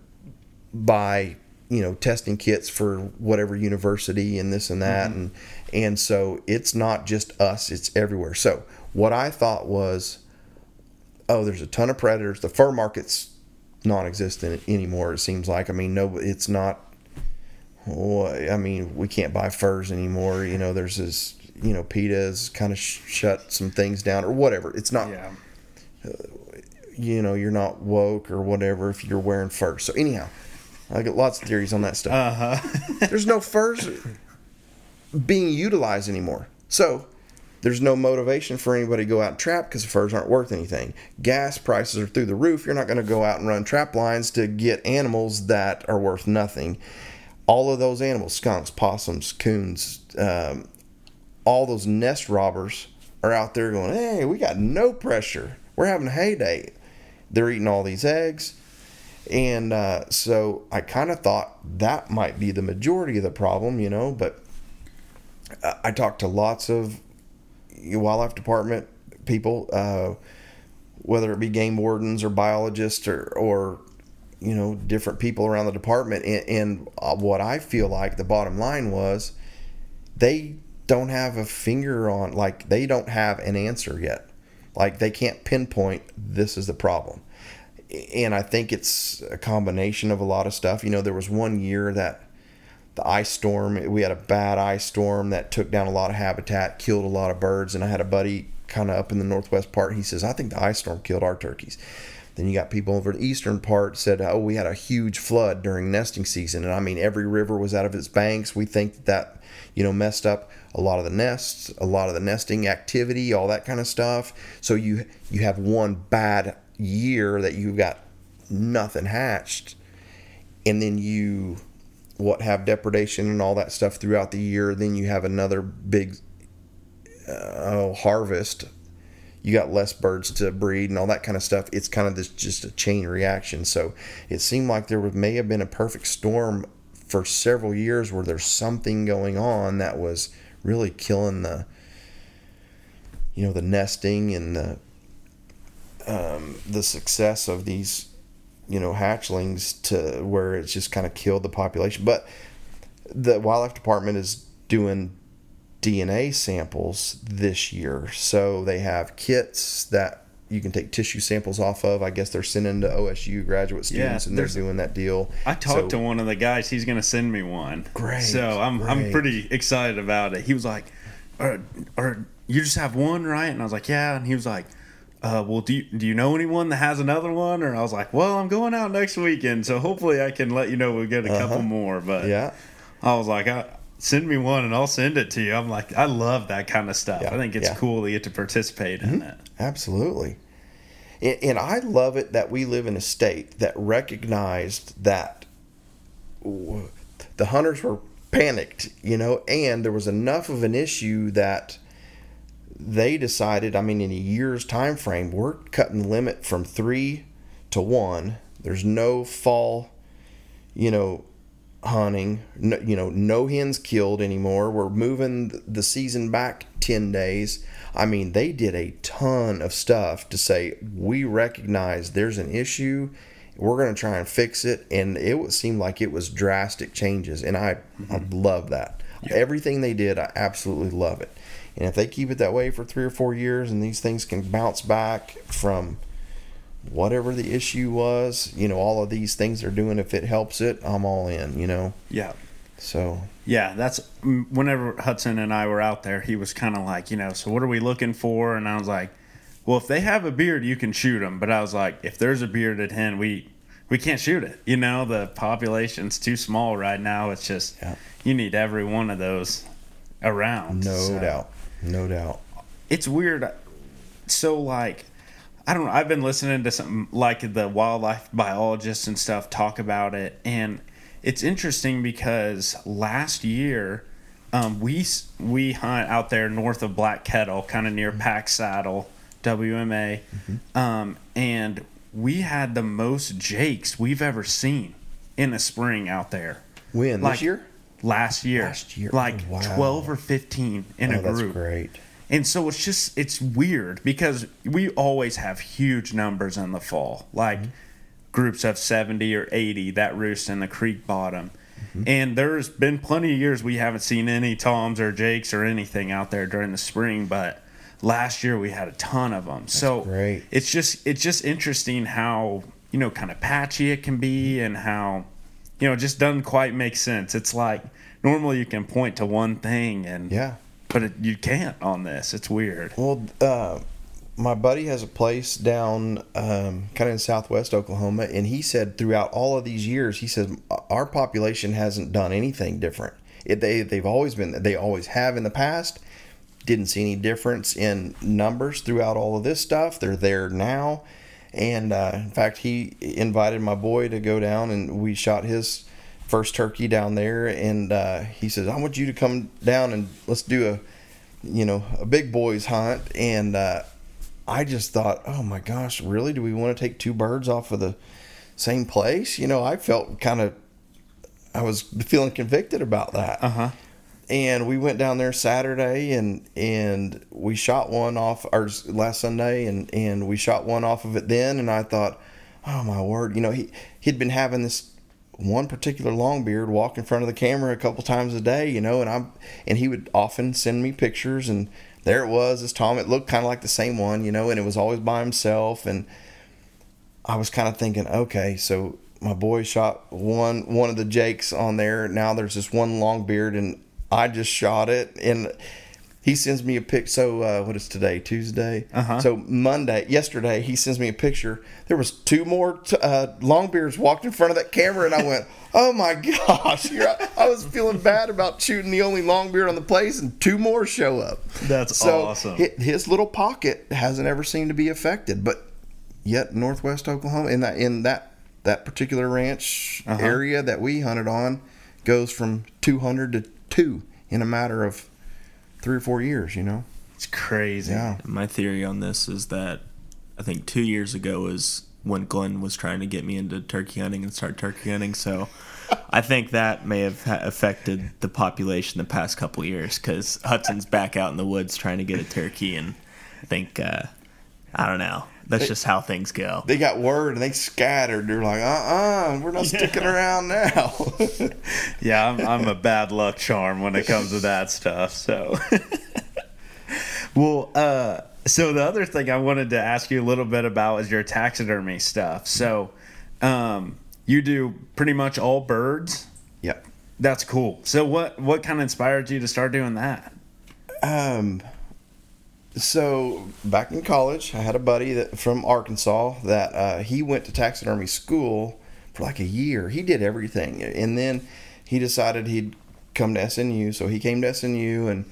buy, you know, testing kits for whatever university and this and that, mm-hmm. and and so it's not just us; it's everywhere. So what I thought was oh, there's a ton of predators. The fur market's non-existent anymore. It seems like. I mean, no, it's not. Oh, I mean, we can't buy furs anymore. You know, there's this. You know, PETA's kind of sh- shut some things down or whatever. It's not. Yeah. Uh, you know, you're not woke or whatever if you're wearing furs. So anyhow, I get lots of theories on that stuff. Uh huh. there's no furs being utilized anymore. So there's no motivation for anybody to go out and trap because the furs aren't worth anything. Gas prices are through the roof. You're not going to go out and run trap lines to get animals that are worth nothing. All of those animals, skunks, possums, coons, um, all those nest robbers are out there going, hey, we got no pressure. We're having a heyday. They're eating all these eggs. And uh, so I kind of thought that might be the majority of the problem, you know, but I talked to lots of wildlife department people, uh, whether it be game wardens or biologists or, or you know different people around the department. And, and uh, what I feel like the bottom line was they don't have a finger on like they don't have an answer yet. Like they can't pinpoint this is the problem. And I think it's a combination of a lot of stuff. You know, there was one year that the ice storm. We had a bad ice storm that took down a lot of habitat, killed a lot of birds. And I had a buddy kind of up in the northwest part. He says, I think the ice storm killed our turkeys. Then you got people over the eastern part said, oh, we had a huge flood during nesting season. And I mean, every river was out of its banks. We think that, that you know, messed up a lot of the nests, a lot of the nesting activity, all that kind of stuff. So you you have one bad year that you've got nothing hatched, and then you what have depredation and all that stuff throughout the year. Then you have another big uh, harvest. You got less birds to breed and all that kind of stuff. It's kind of this just a chain reaction. So it seemed like there may have been a perfect storm for several years where there's something going on that was really killing the you know the nesting and the um, the success of these you know hatchlings to where it's just kind of killed the population. But the wildlife department is doing DNA samples this year, so they have kits that you can take tissue samples off of. I guess they're sending to OSU graduate students, yeah, and they're doing that deal. I talked so, to one of the guys. He's going to send me one. Great. So I'm great. I'm pretty excited about it. He was like, "Or, or you just have one, right?" And I was like, "Yeah." And he was like, uh, well, do you, do you know anyone that has another one? Or I was like, well, I'm going out next weekend, so hopefully I can let you know we get a uh-huh. couple more. But yeah, I was like, I, send me one and I'll send it to you. I'm like, I love that kind of stuff. Yeah. I think it's yeah. cool to get to participate mm-hmm. in it. Absolutely. And, and I love it that we live in a state that recognized that the hunters were panicked, you know, and there was enough of an issue that they decided, I mean, in a year's time frame, we're cutting the limit from three to one. There's no fall, you know, hunting. No, you know, no hens killed anymore. We're moving the season back 10 days. I mean, they did a ton of stuff to say, we recognize there's an issue. We're going to try and fix it. And it seemed like it was drastic changes. And I, mm-hmm. I love that. Yeah. Everything they did, I absolutely love it. And if they keep it that way for three or four years and these things can bounce back from whatever the issue was, you know, all of these things they're doing, if it helps it, I'm all in, you know? Yeah. So. Yeah, that's whenever Hudson and I were out there, he was kind of like, you know, so what are we looking for? And I was like, well, if they have a beard, you can shoot them. But I was like, if there's a bearded hen, we we can't shoot it. You know, the population's too small right now. It's just yeah. you need every one of those around. No so. doubt. No doubt. It's weird. So like, I don't know. I've been listening to some like the wildlife biologists and stuff talk about it, and it's interesting because last year um, we we hunt out there north of Black Kettle, kind of near Packsaddle, WMA, um, and we had the most jakes we've ever seen in a spring out there. When Like, this year? Last year, Last year. Oh, like Oh, wow. twelve or fifteen in oh, a that's group. great. And so it's just it's weird because we always have huge numbers in the fall, like mm-hmm. groups of seventy or eighty that roost in the creek bottom. Mm-hmm. And there's been plenty of years we haven't seen any toms or jakes or anything out there during the spring, but last year we had a ton of them. so great. it's just it's just interesting how you know kind of patchy it can be and how you know it just doesn't quite make sense. It's like normally you can point to one thing and Yeah. but it, you can't on this. It's weird. Well, uh, my buddy has a place down um, kind of in southwest Oklahoma, and he said throughout all of these years, he says our population hasn't done anything different. It, they they've always been they always have in the past. Didn't see any difference in numbers throughout all of this stuff. They're there now, and uh, in fact, he invited my boy to go down, and we shot his first turkey down there. And uh, he says, "I want you to come down and let's do a." you know, a big boys hunt. And uh, I just thought, oh my gosh, really? Do we want to take two birds off of the same place? You know, I felt kind of, I was feeling convicted about that. Uh huh. And we went down there Saturday and and we shot one off our last Sunday and and we shot one off of it then and I thought, oh my word, you know he he'd been having this one particular longbeard walk in front of the camera a couple times a day, you know, and I'm and he would often send me pictures and there it was, this Tom. It looked kind of like the same one, you know, and it was always by himself and I was kind of thinking, okay, so my boy shot one one of the Jakes on there. Now there's this one long beard, and I just shot it. And he sends me a pic. So uh, what is today? Tuesday. Uh-huh. So Monday, yesterday, he sends me a picture. There was two more t- uh, longbeards walked in front of that camera, and I went, "Oh my gosh!" You're, I was feeling bad about shooting the only longbeard on the place, and two more show up. That's so awesome. hi- His little pocket hasn't ever seemed to be affected, but yet Northwest Oklahoma in that in that that particular ranch Uh-huh. area that we hunted on goes from 200 to 2 in a matter of 3 or 4 years, you know. It's crazy. Yeah. My theory on this is that I think two years ago is when Glenn was trying to get me into turkey hunting and start turkey hunting. So I think that may have ha- affected the population the past couple years because Hudson's back out in the woods trying to get a turkey, and I think uh, I don't know. That's just how things go. They got word and they scattered. They're like, "Uh-uh, we're not sticking around now." Yeah, I'm, I'm a bad luck charm when it comes to that stuff. So, well, uh, so the other thing I wanted to ask you a little bit about is your taxidermy stuff. So, um, you do pretty much all birds. yep. That's cool. So, what what kind of inspired you to start doing that? Um, so back in college, I had a buddy that from Arkansas that uh, he went to taxidermy school for like a year. He did everything, and then he decided he'd come to SNU. So he came to SNU, and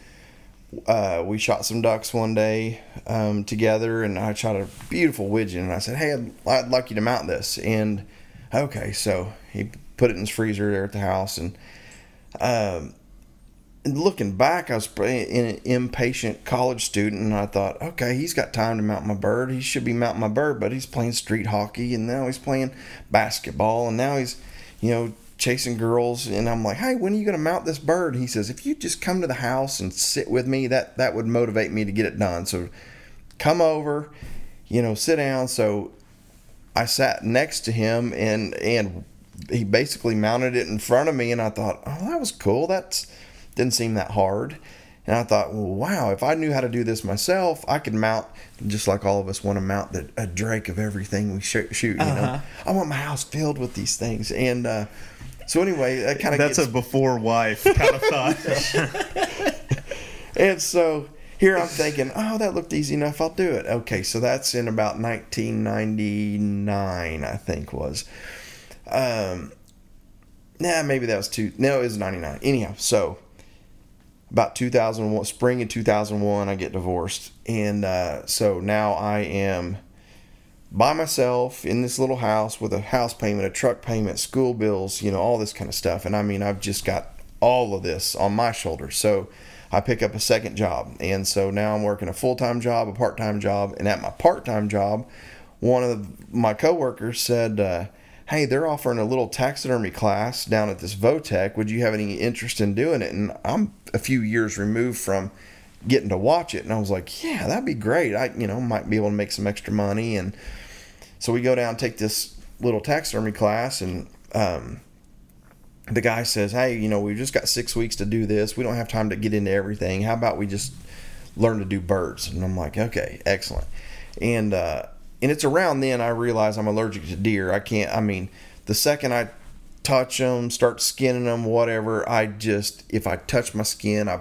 uh, we shot some ducks one day um, together. And I shot a beautiful widgeon, and I said, "Hey, I'd, I'd like you to mount this." And okay, so he put it in his freezer there at the house, and um, looking back, I was an impatient college student, and I thought, okay, he's got time to mount my bird. He should be mounting my bird, but he's playing street hockey, and now he's playing basketball, and now he's, you know, chasing girls. And I'm like, hey, when are you going to mount this bird? He says, if you just come to the house and sit with me, that that would motivate me to get it done. So, come over, you know, sit down. So, I sat next to him, and and he basically mounted it in front of me, and I thought, oh, that was cool. That's didn't seem that hard. And I thought, well, wow, if I knew how to do this myself, I could mount just like all of us want to mount the, a Drake of everything we shoot. shoot you Uh-huh. know, I want my house filled with these things. And uh, so anyway, that kind of That's gets, a before wife kind of thought. and so here I'm thinking, oh, that looked easy enough. I'll do it. Okay, so that's in about 1999, I think was. Um, nah, maybe that was two. No, it was 99. Anyhow, so about 2001, spring of 2001, I get divorced, and uh, so now I am by myself in this little house with a house payment, a truck payment, school bills, you know, all this kind of stuff. And I mean, I've just got all of this on my shoulders. So I pick up a second job. And so now I'm working a full time job, a part time job. And at my part time job, one of my coworkers said, uh, Hey, they're offering a little taxidermy class down at this Votech. Would you have any interest in doing it? And I'm a few years removed from getting to watch it. And I was like, Yeah, that'd be great. I, you know, might be able to make some extra money. And so we go down, take this little taxidermy class, and um, the guy says, "Hey, you know, we've just got six weeks to do this. We don't have time to get into everything. How about we just learn to do birds?" And I'm like, "Okay, excellent." And uh, and it's around then I realize I'm allergic to deer. I can't. I mean, the second I touch them, start skinning them, whatever, I just if I touch my skin, I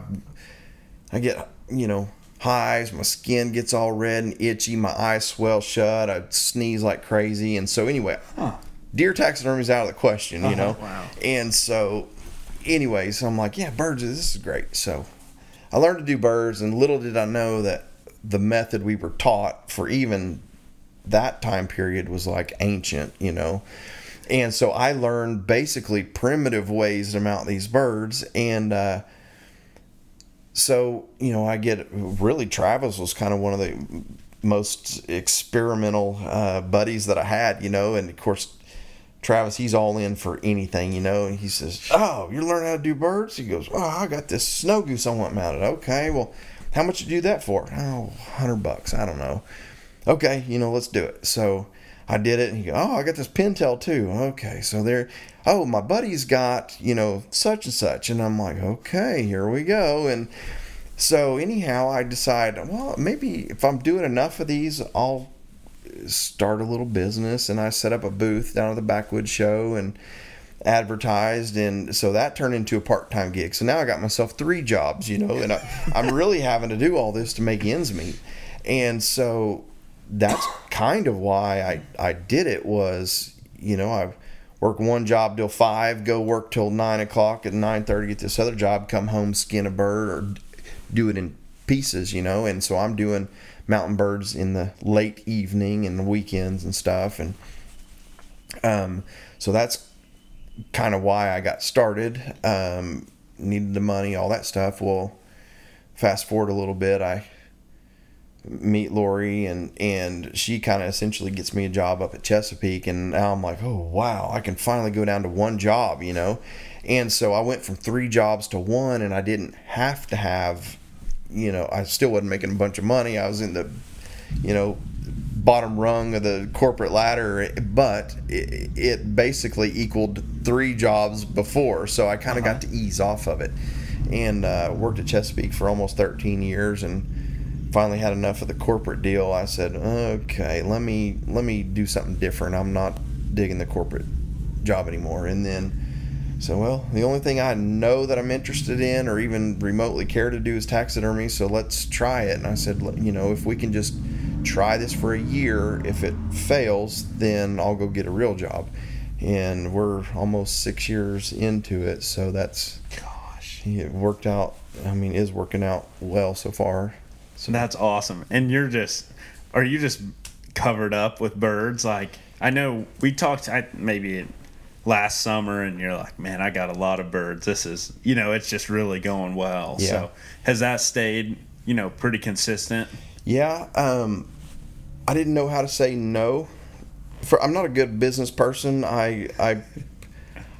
I get you know hives. My skin gets all red and itchy. My eyes swell shut. I sneeze like crazy. And so anyway, huh. deer taxidermy is out of the question, you uh-huh. know. Wow. And so, anyways, I'm like, yeah, birds. This is great. So I learned to do birds, and little did I know that the method we were taught for even that time period was like ancient, you know. And so I learned basically primitive ways to mount these birds, and uh, so you know, I get really Travis was kind of one of the most experimental uh, buddies that I had, you know, and of course. Travis, he's all in for anything, you know. And he says, "Oh, you're learning how to do birds?" He goes, "Oh, I got this snow goose I want mounted." Okay, well, how much you do that for? Oh, hundred bucks. I don't know. Okay, you know, let's do it. So I did it, and he goes, "Oh, I got this pintail too." Okay, so there. Oh, my buddy's got you know such and such, and I'm like, okay, here we go, and so anyhow, I decide, well, maybe if I'm doing enough of these, I'll start a little business. And I set up a booth down at the Backwoods Show and advertised. And so that turned into a part time gig. So now I got myself three jobs, you know, and I, I'm really having to do all this to make ends meet. And so that's kind of why I, I did it was, you know, I work one job till five, go work till nine o'clock at nine thirty at this other job, come home, skin a bird or do it in pieces, you know. And so I'm doing mountain birds in the late evening and weekends and stuff. And um, so that's kind of why I got started. Um, needed the money, all that stuff. Well, fast forward a little bit, I meet Lori and and she kind of essentially gets me a job up at Chesapeake and now I'm like, "Oh, wow, I can finally go down to one job, you know." And so I went from 3 jobs to one and I didn't have to have you know, I still wasn't making a bunch of money. I was in the you know, bottom rung of the corporate ladder, but it, it basically equaled three jobs before. So I kind of uh-huh. got to ease off of it and uh, worked at Chesapeake for almost 13 years and finally had enough of the corporate deal, I said, okay, let me let me do something different. I'm not digging the corporate job anymore. And then, so well, the only thing I know that I'm interested in or even remotely care to do is taxidermy. So let's try it. And I said, you know, if we can just try this for a year, if it fails, then I'll go get a real job. And we're almost six years into it, so that's gosh, it worked out. I mean, is working out well so far. So that's awesome. And you're just, are you just covered up with birds? Like, I know we talked I, maybe last summer, and you're like, man, I got a lot of birds. This is, you know, it's just really going well. Yeah. So has that stayed, you know, pretty consistent? Yeah. Um, I didn't know how to say no. For I'm not a good business person. I I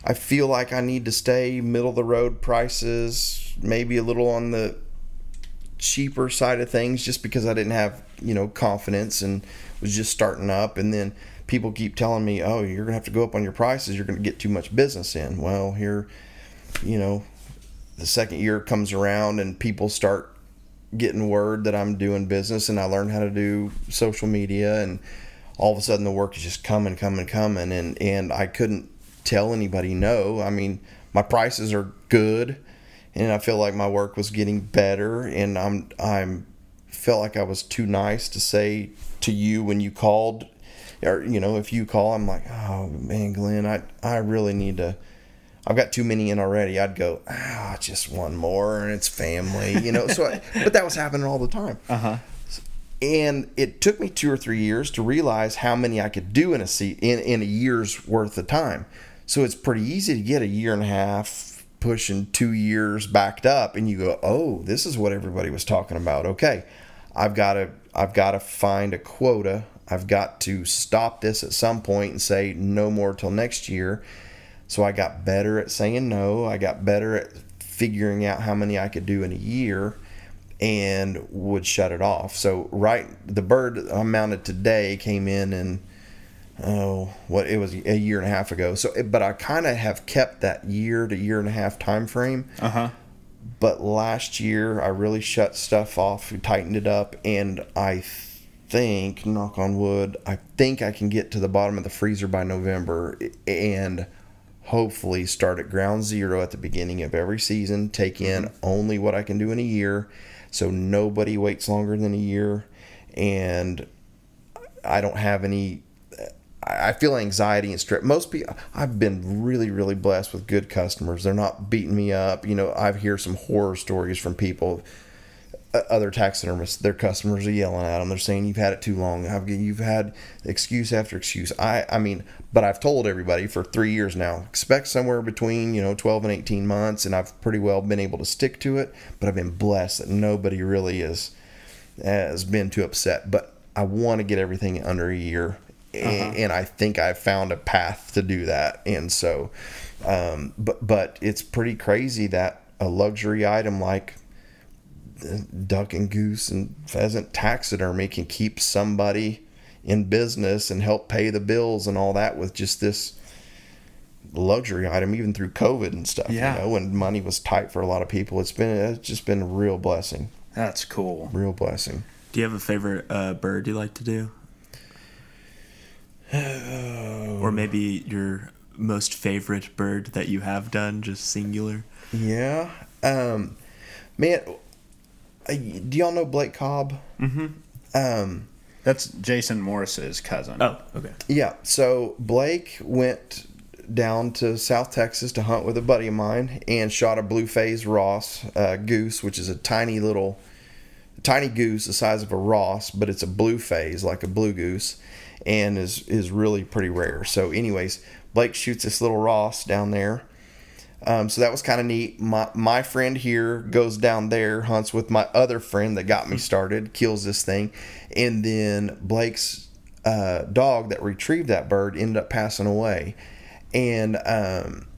I feel like I need to stay middle of the road prices, maybe a little on the cheaper side of things just because I didn't have, you know, confidence and was just starting up. And then people keep telling me, oh, you're going to have to go up on your prices. You're going to get too much business in. Well, here, you know, the second year comes around and people start getting word that I'm doing business and I learned how to do social media and all of a sudden the work is just coming, coming, coming. And, and I couldn't tell anybody no. I mean, my prices are good and I feel like my work was getting better and I'm I'm felt like I was too nice to say to you when you called or you know if you call I'm like oh man Glenn I I really need to I've got too many in already. I'd go ah oh, just one more and it's family you know so I, but that was happening all the time. Uh-huh. And it took me two or three years to realize how many I could do in a seat in, in a year's worth of time. So it's pretty easy to get a year and a half pushing two years backed up, and you go, "Oh, this is what everybody was talking about." Okay, I've got to I've got to find a quota. I've got to stop this at some point and say no more till next year. So I got better at saying no. I got better at figuring out how many I could do in a year and would shut it off. So right the bird I mounted today came in and oh what it was a year and a half ago. So but I kind of have kept that year to year and a half time frame. Uh-huh. But last year I really shut stuff off, tightened it up and I think knock on wood, I think I can get to the bottom of the freezer by November and hopefully start at ground zero at the beginning of every season, take in only what I can do in a year so nobody waits longer than a year and I don't have any I feel anxiety and stress. Most people, I've been really, really blessed with good customers. They're not beating me up. You know, I've hear some horror stories from people, uh, other taxidermists. Their customers are yelling at them. They're saying you've had it too long. You've had excuse after excuse. I, I mean, but I've told everybody for three years now. Expect somewhere between you know 12 and 18 months, and I've pretty well been able to stick to it. But I've been blessed that nobody really is has been too upset. But I want to get everything under a year and, and, I think I've found a path to do that. And so, um, but but it's pretty crazy that a luxury item like duck and goose and pheasant taxidermy can keep somebody in business and help pay the bills and all that with just this luxury item, even through COVID and stuff. Yeah. You know, when money was tight for a lot of people, it's been it's just been a real blessing. That's cool. Real blessing. Do you have a favorite uh, bird you like to do? or maybe your most favorite bird that you have done, just singular. Yeah, um, man, uh, do y'all know Blake Cobb? Mm-hmm. Um, That's Jason Morris's cousin. Oh, okay. yeah. So Blake went down to South Texas to hunt with a buddy of mine and shot a blue phase Ross uh, goose, which is a tiny little, tiny goose the size of a Ross, but it's a blue phase like a blue goose and is is really pretty rare. So, anyways, Blake shoots this little Ross down there. Um, so that was kind of neat. My my friend here goes down there, hunts with my other friend that got me started, kills this thing, and then Blake's uh, dog that retrieved that bird ended up passing away, and um,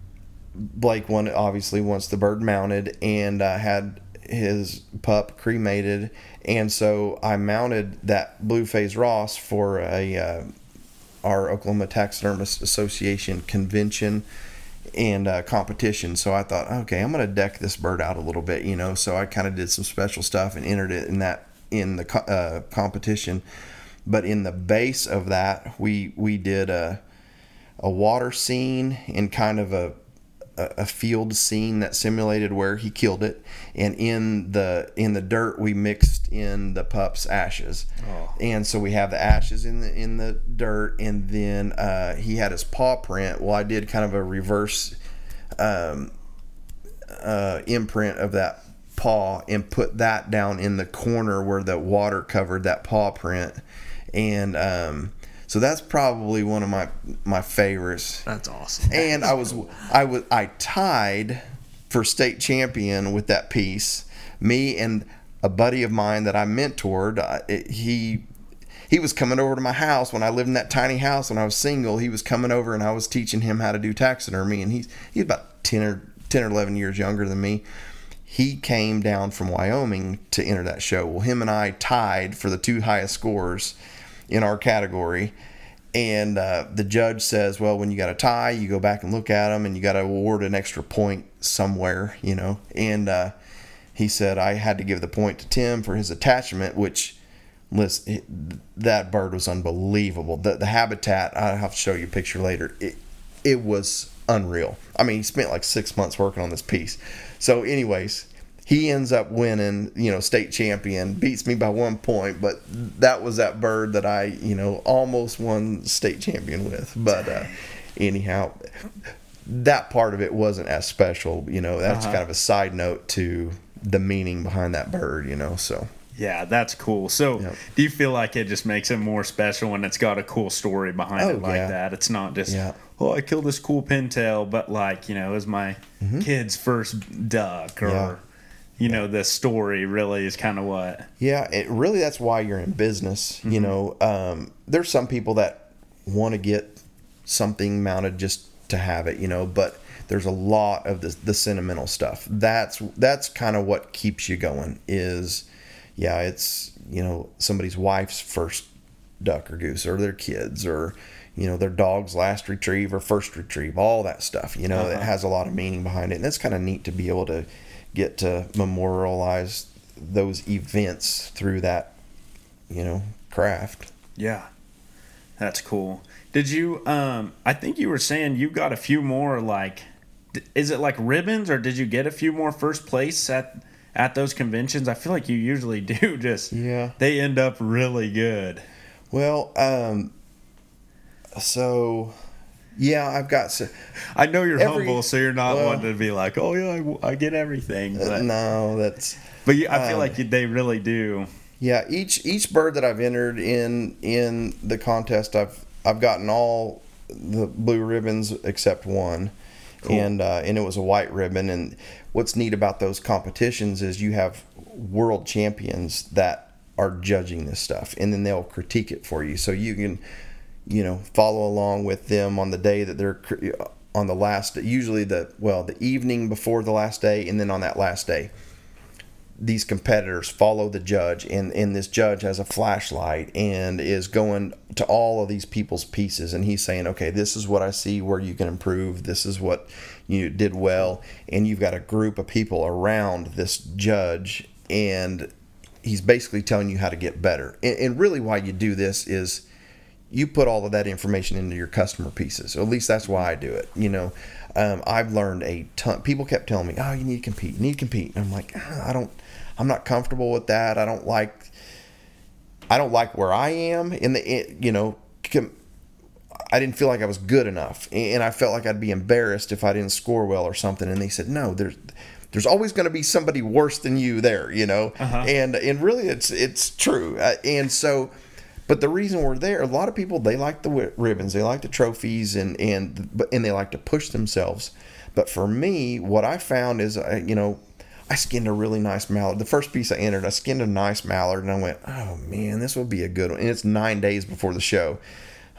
Blake one obviously wants the bird mounted and uh, had his pup cremated, and so I mounted that blue phase Ross for a uh, our Oklahoma Taxidermist Association convention and uh, competition. So I thought, okay, I'm gonna deck this bird out a little bit, you know. So I kind of did some special stuff and entered it in that in the uh, competition. But in the base of that, we we did a a water scene and kind of a a field scene that simulated where he killed it, and in the in the dirt we mixed in the pup's ashes, Oh. and so we have the ashes in the in the dirt, and then uh, he had his paw print. Well, I did kind of a reverse um, uh, imprint of that paw and put that down in the corner where the water covered that paw print, and um, so that's probably one of my my favorites That's awesome. and I was I was I tied for state champion with that piece. Me and a buddy of mine that I mentored. I, it, he he was coming over to my house when I lived in that tiny house when I was single. He was coming over and I was teaching him how to do taxidermy. And he's he's about ten or ten or eleven years younger than me. He came down from Wyoming to enter that show. Well, him and I tied for the two highest scores in our category. And uh, the judge says, well, when you got a tie, you go back and look at them and you got to award an extra point somewhere, you know. And uh, he said, I had to give the point to Tim for his attachment, which, listen, that bird was unbelievable. The, the habitat, I'll have to show you a picture later. It, it was unreal. I mean, he spent like six months working on this piece. So, anyways, he ends up winning, you know, state champion, beats me by one point, but that was that bird that I, you know, almost won state champion with. But uh, anyhow, that part of it wasn't as special, you know. That's Uh-huh. kind of a side note to the meaning behind that bird, you know. So Yeah, that's cool. So, Yep. do you feel like it just makes it more special when it's got a cool story behind Oh, it like yeah. that? It's not just, Yeah. oh, I killed this cool pintail, but like, you know, it was my kid's first duck or, Mm-hmm. Yeah. You know, the story really is kind of what. Yeah, it really that's why you're in business. You know, um, there's some people that want to get something mounted just to have it, you know, but there's a lot of the, the sentimental stuff. That's that's kind of what keeps you going. Is yeah, it's you know somebody's wife's first duck or goose, or their kids, or you know their dog's last retrieve or first retrieve. All that stuff, you know, it has a lot of meaning behind it, and it's kind of neat to be able to get to memorialize those events through that you know craft Yeah. That's cool. Did you, um, I think you were saying you got a few more, like, is it like ribbons or did you get a few more first place at, at those conventions? I feel like you usually do just, Yeah. they end up really good. well um so yeah i've got I know you're Every- humble, so you're not well- wanting to be like, oh yeah, I get everything. But, no that's but you, I feel um, like you, they really do. yeah each each bird that i've entered in in the contest i've i've gotten all the blue ribbons except one and uh, and it was a white ribbon and what's neat about those competitions is you have world champions that are judging this stuff and then they'll critique it for you so you can you know follow along with them on the day that they're on the last usually the well the evening before the last day and then on that last day these competitors follow the judge and and this judge has a flashlight and is going to all of these people's pieces and he's saying okay this is what i see where you can improve. This is what you did well. And you've got a group of people around this judge and he's basically telling you how to get better. And, and really why you do this is you put all of that information into your customer pieces. At least that's why I do it. You know, um, I've learned a ton. People kept telling me, "Oh, you need to compete. You need to compete." And I'm like, "Ah, I don't. I'm not comfortable with that. I don't like. I don't like where I am in the. You know, com- I didn't feel like I was good enough, and I felt like I'd be embarrassed if I didn't score well or something. And they said, "No, there's." There's always going to be somebody worse than you there, you know, and and really it's it's true, uh, and so but the reason we're there, a lot of people they like the ribbons, they like the trophies, and and and they like to push themselves. But for me, what I found is, uh, you know, I skinned a really nice mallard. The first piece I entered, I skinned a nice mallard, and I went, oh man, this will be a good one. And it's nine days before the show.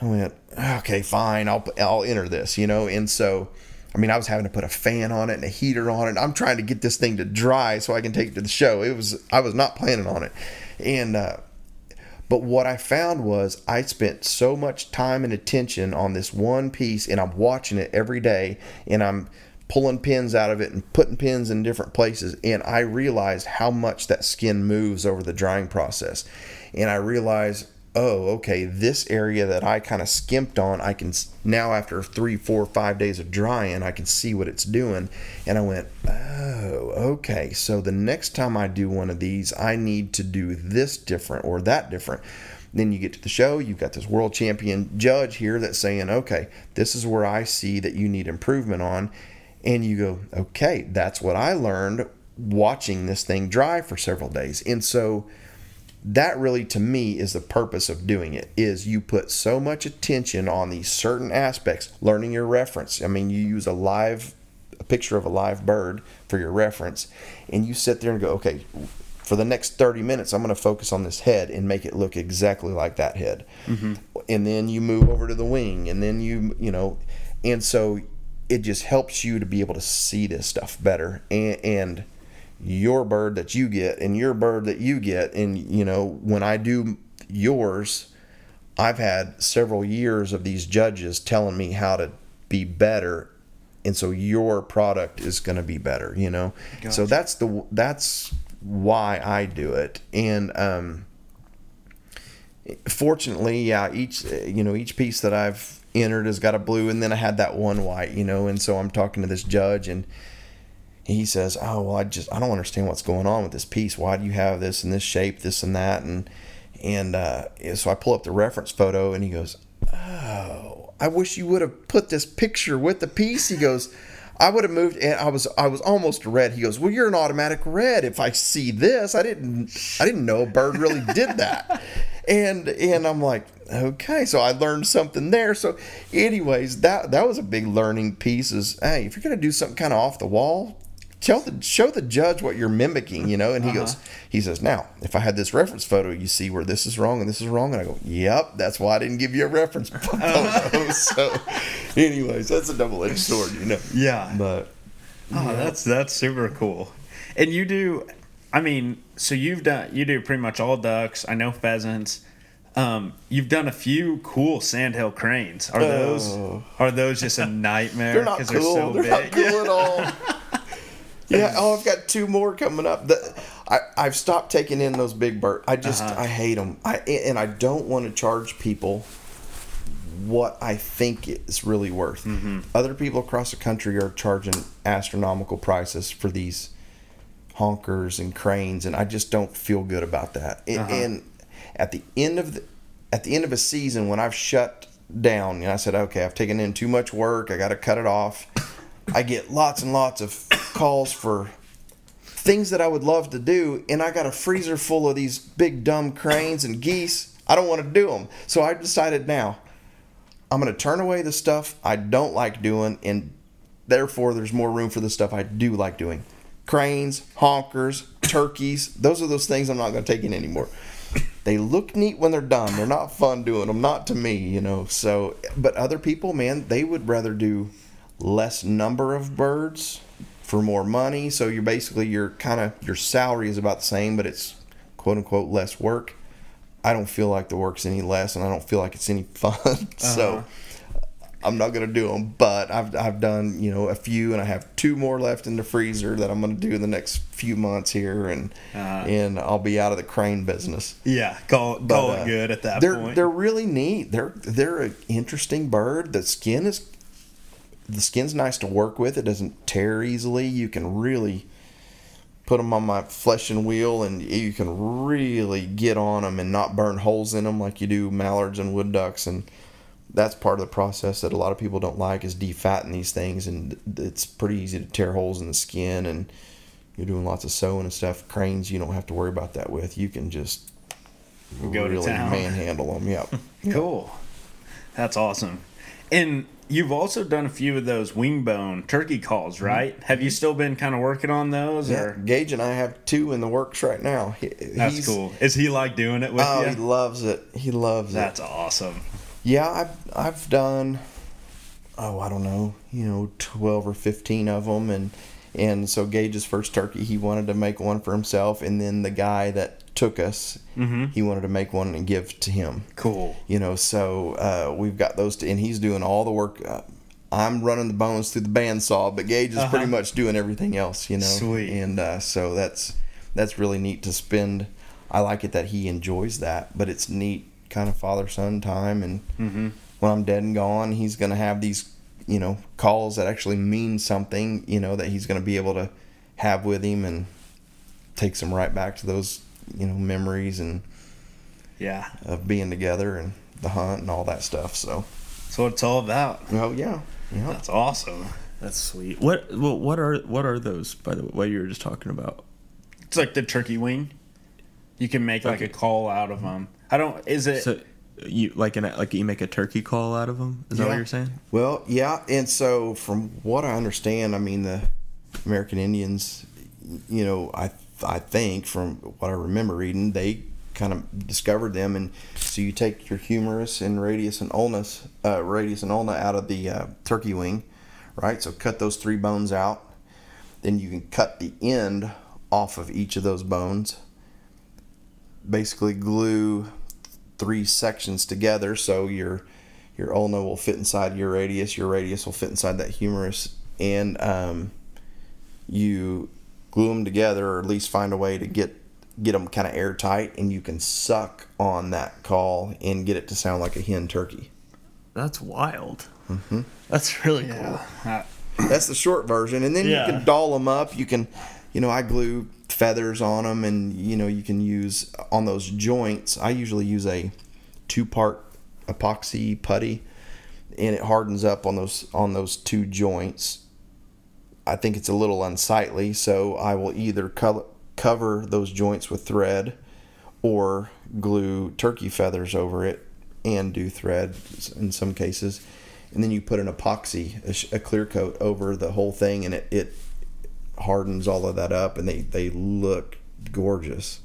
I went, okay, fine, I'll I'll enter this, you know. And so, I mean, I was having to put a fan on it and a heater on it. I'm trying to get this thing to dry so I can take it to the show. It was I was not planning on it, and. uh but what I found was I spent so much time and attention on this one piece, and I'm watching it every day, and I'm pulling pins out of it and putting pins in different places. And I realized how much that skin moves over the drying process. And I realized, oh, okay, this area that I kind of skimped on, I can now, after three, four, five days of drying, I can see what it's doing. And I went, oh, okay. So the next time I do one of these, I need to do this different or that different. Then you get to the show, you've got this world champion judge here that's saying, okay, this is where I see that you need improvement on. And you go, okay, that's what I learned watching this thing dry for several days. And so that really to me is the purpose of doing it is you put so much attention on these certain aspects learning your reference. I mean you use a live a picture of a live bird for your reference and you sit there and go okay for the next 30 minutes i'm going to focus on this head and make it look exactly like that head. Mm-hmm. And then you move over to the wing and then you you know and so it just helps you to be able to see this stuff better and, and your bird that you get and your bird that you get. And you know when i do yours i've had several years of these judges telling me how to be better. And so your product is going to be better you know? So that's the that's why i do it. And um fortunately yeah each you know each piece that i've entered has got a blue and then i had that one white you know? And so i'm talking to this judge and he says, "Oh well, I just I don't understand what's going on with this piece. Why do you have this in this shape, this and that?" And and uh, so I pull up the reference photo, and he goes, "Oh, I wish you would have put this picture with the piece." He goes, "I would have moved, and I was I was almost red." He goes, "Well, you're an automatic red. If I see this, I didn't I didn't know a bird really did that." and and I'm like, okay, so I learned something there. So, anyways, that that was a big learning piece. Is hey, if you're gonna do something kind of off the wall, tell the show the judge what you're mimicking, you know. And he goes, he says, now if I had this reference photo, you see where this is wrong and this is wrong, and I go, yep, that's why I didn't give you a reference photo. so, anyways, that's a double edged sword, you know. Yeah. But Oh, that's that's super cool. And you do, I mean, so you've done you do pretty much all ducks. I know pheasants. Um, you've done a few cool sandhill cranes. Are those Oh. are those just a nightmare they're not because cool. they're so They're big? not cool at all. yeah. Oh, I've got two more coming up. The, I I've stopped taking in those big birds. I just Uh-huh. I hate them. I and I don't want to charge people what I think it's really worth. Mm-hmm. Other people across the country are charging astronomical prices for these honkers and cranes, and I just don't feel good about that. And, Uh-huh. and at the end of the at the end of a season, when I've shut down and I said, okay, I've taken in too much work, I got to cut it off. I get lots and lots of calls for things that I would love to do, and I got a freezer full of these big dumb cranes and geese. I don't want to do them, so I decided now I'm going to turn away the stuff I don't like doing, and therefore there's more room for the stuff I do like doing. Cranes, honkers, turkeys, those are those things I'm not going to take in anymore. They look neat when they're done. They're not fun doing them, not to me, you know. So, but other people, man, they would rather do less number of birds for more money. So you're basically your kind of your salary is about the same, but it's quote unquote less work. I don't feel like the work's any less, and I don't feel like it's any fun. so I'm not gonna do them. But I've I've done you know a few, and I have two more left in the freezer that I'm gonna do in the next few months here, and Uh-huh. and I'll be out of the crane business. Yeah, call But, call uh, it good at that they're, point. They're really neat. They're they're an interesting bird. The skin is the skin's nice to work with. It doesn't tear easily. You can really put them on my fleshing wheel, and you can really get on them and not burn holes in them like you do mallards and wood ducks. And that's part of the process that a lot of people don't like is defatting these things, and it's pretty easy to tear holes in the skin. And you're doing lots of sewing and stuff. Cranes, you don't have to worry about that with. You can just Go to really town. manhandle them. Yep. Cool. That's awesome. And you've also done a few of those wing bone turkey calls, right? Have you still been kind of working on those? Mm-hmm. Yeah, Or Gage and I have two in the works right now. He- that's cool. Is he like doing it with Oh, you? he loves it. He loves That's it. That's awesome. Yeah, I've I've done. Oh, I don't know. You know, twelve or fifteen of them, and and so Gage's first turkey, he wanted to make one for himself, and then the guy that took us, he wanted to make one and give to him. Cool. You know, so uh, we've got those, and he's doing all the work. Uh, I'm running the bones through the bandsaw, but Gage is pretty Uh-huh. much doing everything else. You know, Sweet. And uh, so that's that's really neat to spend. I like it that he enjoys that, but it's neat kind of father son time. And Mm-hmm. when I'm dead and gone, he's gonna have these, you know, calls that actually mean something. You know, that he's gonna be able to have with him and takes him right back to those, you know, memories and Yeah. of being together and the hunt and all that stuff. So, That's what it's all about. oh yeah, yeah. That's awesome. That's sweet. What well, what are what are those by the way? What you were just talking about? It's like the turkey wing. You can make like a call out of them. I don't. Is it? So you like an like you make a turkey call out of them? Is that what you're saying? Well, yeah, and so from what I understand, I mean the American Indians, you know, I I think from what I remember reading, they kind of discovered them, and so you take your humerus and radius and ulnus, uh, radius and ulna out of the uh, turkey wing, right? So cut those three bones out, then you can cut the end off of each of those bones. Basically, glue three sections together so your your ulna will fit inside your radius your radius will fit inside that humerus and um, you glue them together or at least find a way to get get them kind of airtight and you can suck on that call and get it to sound like a hen turkey That's wild. Mm-hmm. That's really cool. Uh, that's the short version and then Yeah. you can doll them up you can you know i glue feathers on them and you know you can use on those joints i usually use a two part epoxy putty and it hardens up on those on those two joints i think it's a little unsightly so i will either co- cover those joints with thread or glue turkey feathers over it and do thread in some cases. And then you put an epoxy, a, sh- a clear coat over the whole thing, and it, it hardens all of that up, and they, they look gorgeous.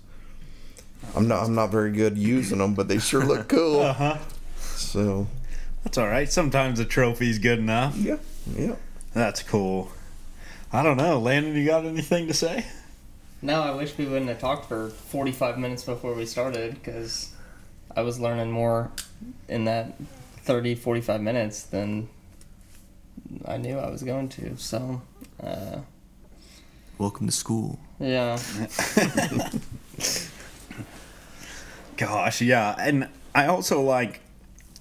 I'm not I'm not very good using them, but they sure look cool. Uh huh. So That's all right. Sometimes a trophy's good enough. yeah, yeah. That's cool. I don't know, Landon. You got anything to say? No, I wish we wouldn't have talked for 45 minutes before we started because I was learning more in that 30, 45 minutes than I knew I was going to. So, uh, Welcome to school. yeah. Gosh, yeah, and I also like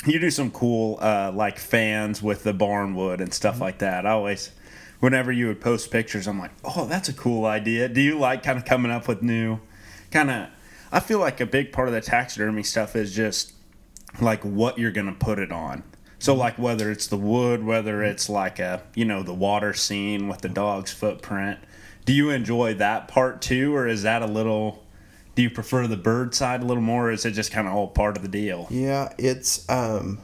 you do some cool uh, like fans with the barnwood and stuff like that. I always, whenever you would post pictures, I'm like, oh, that's a cool idea. Do you like kind of coming up with new, kind of? I feel like a big part of the taxidermy stuff is just like what you're gonna put it on. So like whether it's the wood, whether it's like a you know the water scene with the dog's footprint. Do you enjoy that part too, or is that a little? Do you prefer the bird side a little more, or is it just kind of all part of the deal? Yeah, it's um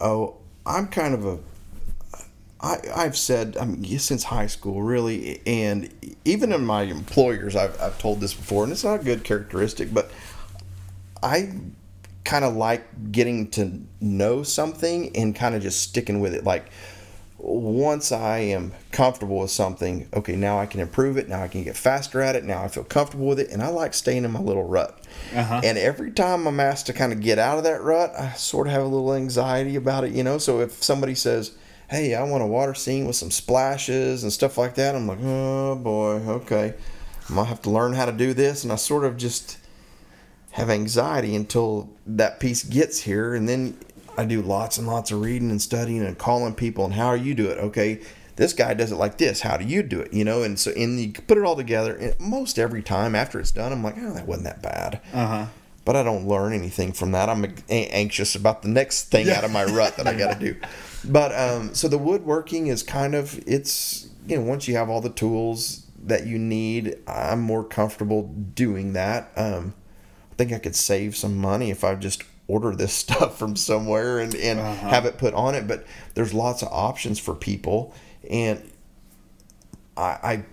oh, I'm kind of a I I've said I mean since high school really and even in my employers I've I've told this before and it's not a good characteristic but I kind of like getting to know something and kind of just sticking with it like once I am comfortable with something, okay, now I can improve it. Now I can get faster at it. Now I feel comfortable with it. And I like staying in my little rut. Uh-huh. And every time I'm asked to kind of get out of that rut, I sort of have a little anxiety about it, you know? So if somebody says, hey, I want a water scene with some splashes and stuff like that, I'm like, oh boy, okay. I'm to have to learn how to do this. And I sort of just have anxiety until that piece gets here. And then I do lots and lots of reading and studying and calling people and how are you do it? Okay, this guy does it like this. How do you do it? You know, and so and you put it all together. And most every time after it's done, I'm like, oh, that wasn't that bad. Uh huh. But I don't learn anything from that. I'm anxious about the next thing out of my rut that I got to do. But um, so the woodworking is kind of it's you know once you have all the tools that you need, I'm more comfortable doing that. Um, I think I could save some money if I just order this stuff from somewhere and, and Uh-huh. have it put on it. But there's lots of options for people, and I, I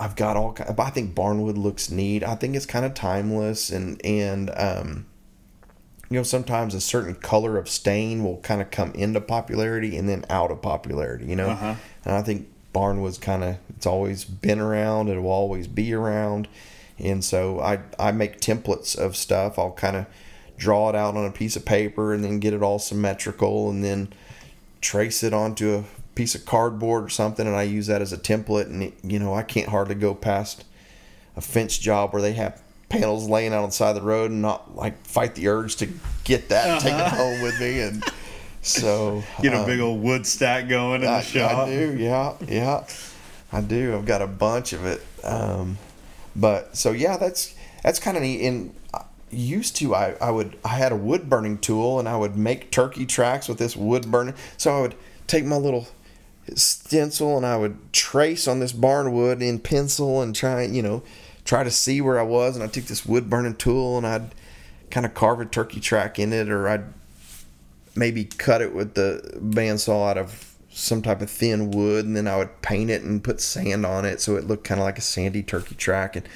I've got all. I think barnwood looks neat. I think it's kind of timeless, and and um, you know sometimes a certain color of stain will kind of come into popularity and then out of popularity. You know, Uh-huh. and I think barnwood's kind of it's always been around. It will always be around, and so I I make templates of stuff. I'll kind of draw it out on a piece of paper and then get it all symmetrical and then trace it onto a piece of cardboard or something and I use that as a template and it, you know I can't hardly go past a fence job where they have panels laying out on the side of the road and not like fight the urge to get that and take it home with me and so Get a um, big old wood stack going in I, the shop. I do, yeah, yeah, I do. I've got a bunch of it. Um, but so yeah, that's that's kind of neat. And I- used to, I I would I had a wood burning tool and I would make turkey tracks with this wood burning. So I would take my little stencil and I would trace on this barn wood in pencil and try you know try to see where I was. And I took this wood burning tool and I'd kind of carve a turkey track in it, or I'd maybe cut it with the bandsaw out of some type of thin wood, and then I would paint it and put sand on it so it looked kind of like a sandy turkey track. And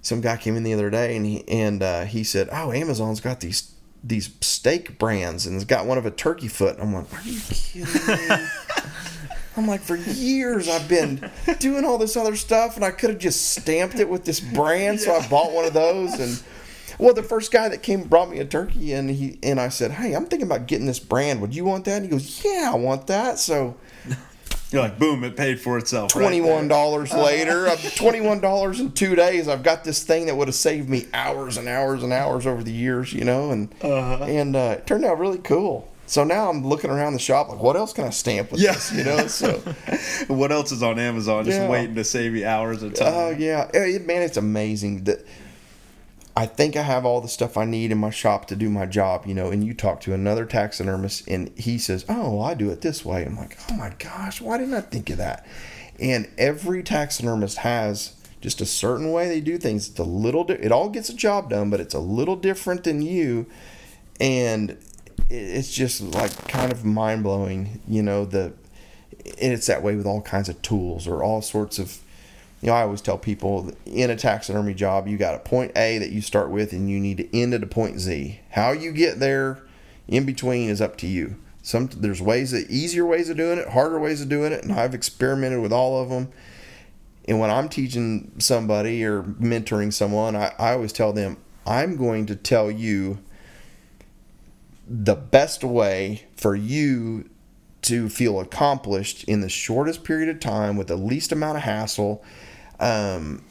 some guy came in the other day and he and uh, he said, "Oh, Amazon's got these these steak brands and it's got one of a turkey foot." I'm like, "Are you kidding me?" I'm like, for years I've been doing all this other stuff, and I could have just stamped it with this brand. So I bought one of those, and well, the first guy that came brought me a turkey, and he and I said, "Hey, I'm thinking about getting this brand. Would you want that?" And he goes, "Yeah, I want that." So You're like, boom, it paid for itself. twenty one there. dollars later, twenty one dollars in two days, I've got this thing that would have saved me hours and hours and hours over the years, you know, and Uh-huh. and uh, it turned out really cool. So now I'm looking around the shop like, what else can I stamp with Yeah. this, you know? So. What else is on Amazon? Just Yeah. waiting to save you hours of time. Oh yeah, Eh, it, man, it's amazing that I think I have all the stuff I need in my shop to do my job, you know. And you talk to another taxidermist, and he says, "Oh, well, I do it this way." I'm like, "Oh my gosh, why didn't I think of that?" And every taxidermist has just a certain way they do things. It's a little. Di- it all gets a job done, but it's a little different than you, and it's just like kind of mind blowing. You know the, and it's that way with all kinds of tools or all sorts of. You know, I always tell people in a taxidermy job, you got a point A that you start with, and you need to end at a point Z. How you get there, in between, is up to you. Some there's ways that easier ways of doing it, harder ways of doing it, and I've experimented with all of them. And when I'm teaching somebody or mentoring someone, I, I always tell them, I'm going to tell you the best way for you to feel accomplished in the shortest period of time with the least amount of hassle. Um,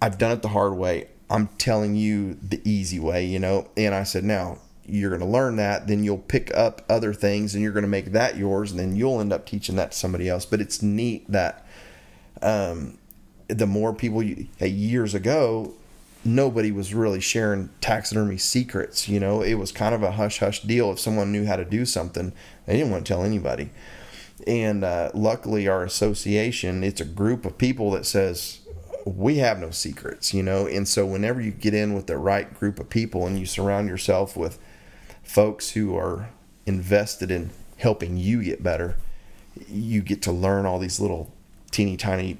I've done it the hard way. I'm telling you the easy way, you know. And I said, now you're going to learn that, then you'll pick up other things and you're going to make that yours, and then you'll end up teaching that to somebody else. But it's neat that um, the more people you, uh, years ago, nobody was really sharing taxidermy secrets. You know, it was kind of a hush hush deal. If someone knew how to do something, they didn't want to tell anybody. And uh, luckily, our association, it's a group of people that says, we have no secrets, you know. And so, whenever you get in with the right group of people and you surround yourself with folks who are invested in helping you get better, you get to learn all these little teeny tiny,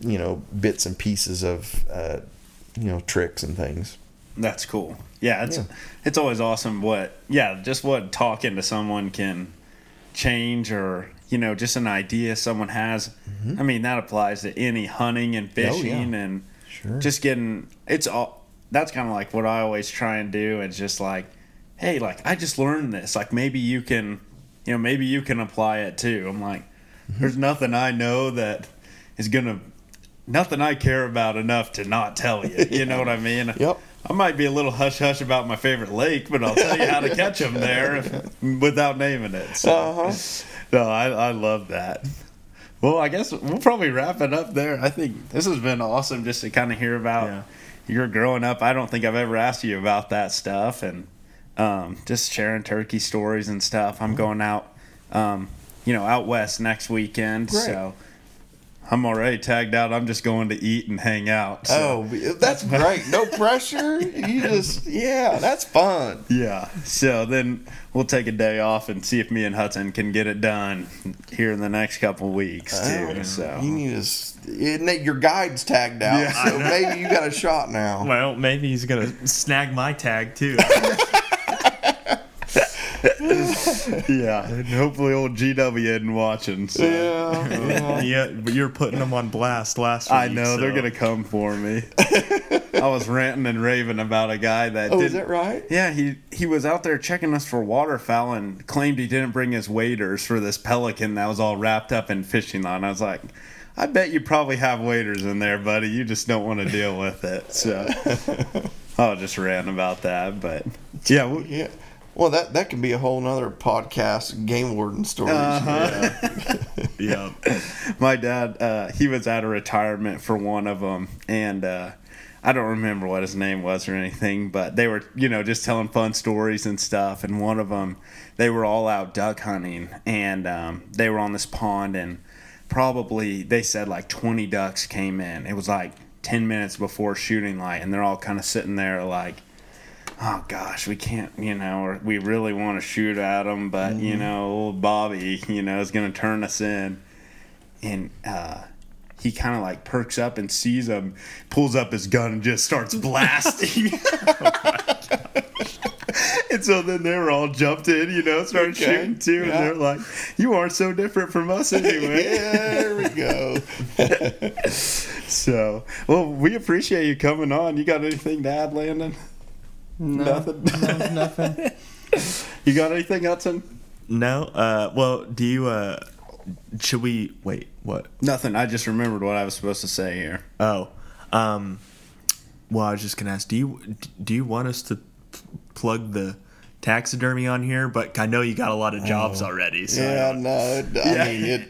you know, bits and pieces of, uh, you know, tricks and things. That's cool. Yeah, it's Yeah. it's always awesome what yeah, just what talking to someone can change or you know, just an idea someone has. I mean, that applies to any hunting and Mm-hmm. Oh, yeah. fishing and Sure. just getting it's all that's kind of like what I always try and do. It's just like, hey, like I just learned this. Like maybe you can, you know, maybe you can apply it too. I'm like, Mm-hmm. there's nothing I know that is gonna, nothing I care about enough to not tell you. You know what I mean? Yep. I might be a little hush hush about my favorite lake, but I'll tell you how to catch them there if, without naming it. So, Uh-huh. no, I, I love that. Well, I guess we'll probably wrap it up there. I think this has been awesome just to kind of hear about Yeah. your growing up. I don't think I've ever asked you about that stuff and um, just sharing turkey stories and stuff. Mm-hmm. I'm going out, um, you know, out west next weekend. Great. So I'm already tagged out. I'm just going to eat and hang out. So. Oh, that's great. No pressure. You just, yeah, that's fun. Yeah. So then we'll take a day off and see if me and Hudson can get it done here in the next couple weeks oh, too. Oh, so You need to, your guide's tagged out, Yeah. so maybe you got a shot now. Well, maybe he's gonna snag my tag too. yeah, and hopefully old GW isn't watching. So. Yeah, yeah. but you're putting them on blast last week. I know they're gonna come for me. I was ranting and raving about a guy that. Oh, did, is that right? Yeah, he he was out there checking us for waterfowl and claimed he didn't bring his waders for this pelican that was all wrapped up in fishing line. I was like, I bet you probably have waders in there, buddy. You just don't want to deal with it. So I was just ranting about that, but yeah, we, Yeah. Well, that that could be a whole nother podcast, game warden stories. Uh-huh. Yeah. my dad uh, he was at a retirement for one of them and uh, i don't remember what his name was or anything but they were you know just telling fun stories and stuff and one of them they were all out duck hunting and um, they were on this pond and probably they said like 20 ducks came in it was like 10 minutes before shooting light and they're all kind of sitting there like oh gosh, we can't, you know, or we really want to shoot at them, but you know, old Bobby, you know, is going to turn us in. And uh, he kind of like perks up and sees them, pulls up his gun and just starts blasting. oh and so then they were all jumped in, you know, started Okay, shooting too. And they're like, you aren't so different from us anyway. there we go. So, well, we appreciate you coming on. You got anything to add, Landon? No, Nothing. no, nothing. You got anything, Hudson? No. Uh. Well, do you? Uh. Should we wait? What? Nothing. I just remembered what I was supposed to say here. Oh. Um. Well, I was just gonna ask. Do you do you want us to p- plug the taxidermy on here? But I know you got a lot of jobs already. So Yeah, don't- no, I mean it.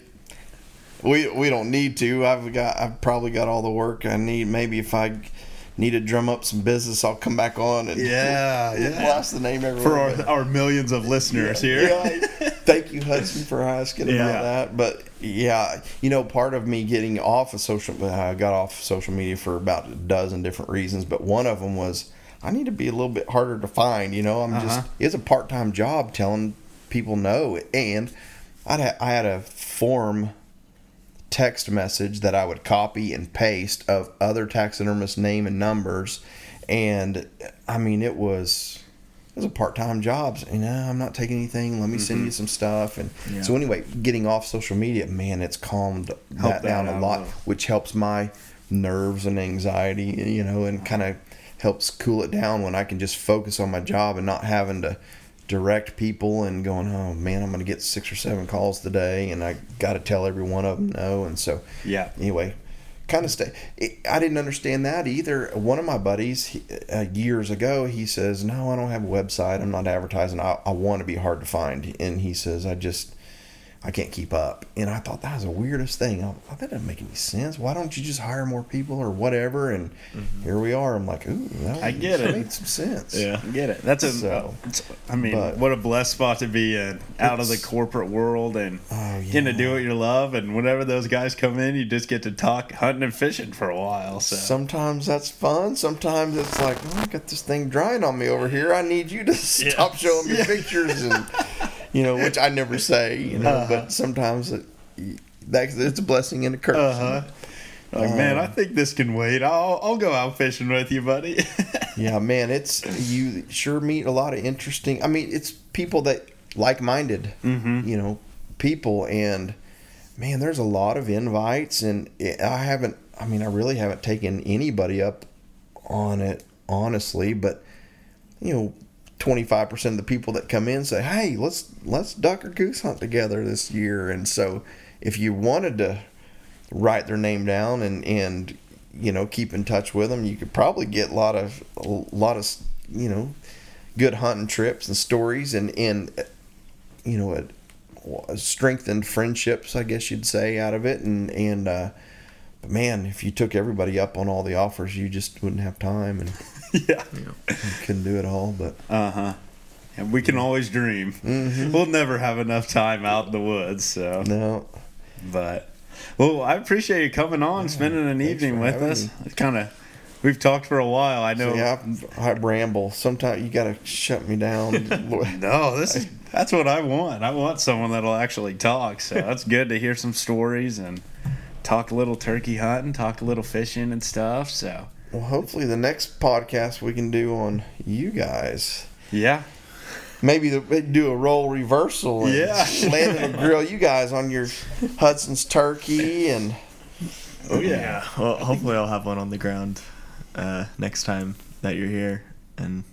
We we don't need to. I've got I've probably got all the work I need. Maybe if I need to drum up some business, I'll come back on and Yeah, yeah. blast the name everywhere. For our, our millions of listeners here. Yeah, Thank you, Hudson, for asking Yeah. about that. But yeah, you know, part of me getting off of social, I got off social media for about a dozen different reasons. But one of them was I need to be a little bit harder to find. You know, I'm just Uh-huh. it's a part time job telling people no, and I'd ha- I had a form text message that I would copy and paste of other taxidermist name and numbers, and I mean it was it was a part time job. You know, I'm not taking anything. Let me send mm-hmm. you some stuff, and Yeah. so anyway, getting off social media, man, it's calmed that that down a lot, which helps my nerves and anxiety. You know, and kind of helps cool it down when I can just focus on my job and not having to direct people and going, oh man, I'm going to get six or seven calls today, and I got to tell every one of them no. And so, Yeah. anyway, kind of stay. It, I didn't understand that either. One of my buddies he, uh, years ago, he says, "No, I don't have a website. I'm not advertising. I, I want to be hard to find." And he says, "I just." I can't keep up. And I thought that was the weirdest thing. I, that doesn't make any sense. Why don't you just hire more people or whatever? And mm-hmm. here we are. I'm like, ooh, that I get it. made some sense. Yeah. I get it. That's a. So, I mean, but- what a blessed spot to be in, out of the corporate world and Oh, getting to do what you love. And whenever those guys come in, you just get to talk hunting and fishing for a while. So Sometimes that's fun. Sometimes it's like, oh, I got this thing drying on me over here. I need you to stop showing me pictures and you know, which I never say, you know, Uh-huh. but sometimes it, that it's a blessing and a curse. Uh huh. Like, man, I think this can wait. I'll I'll go out fishing with you, buddy. Yeah, man, it's you sure meet a lot of interesting. I mean, it's people that like-minded, mm-hmm. you know, people, and man, there's a lot of invites, and I haven't. I mean, I really haven't taken anybody up on it, honestly, but you know. 25% of the people that come in say, "Hey, let's let's duck or goose hunt together this year." And so if you wanted to write their name down and and you know keep in touch with them you could probably get a lot of a lot of you know good hunting trips and stories and and you know a, strengthened friendships i guess you'd say out of it and and uh but man if you took everybody up on all the offers you just wouldn't have time and yeah. couldn't do it all but Uh huh. And we can always dream. Mhm. We'll never have enough time out in the woods. So, no but well, I appreciate you coming on, spending an evening with us. It's kind of we've talked for a while. I know. yeah I, I ramble sometimes you gotta shut me down No, this is that's what I want. I want someone that'll actually talk. So that's good to hear some stories and talk a little turkey hunting, talk a little fishing and stuff. So well hopefully the next podcast we can do on you guys yeah, maybe the, do a role reversal and Yeah. Landon will grill you guys on your Hudson's turkey and oh Yeah. Well, hopefully I'll have one on the ground uh, next time that you're here, and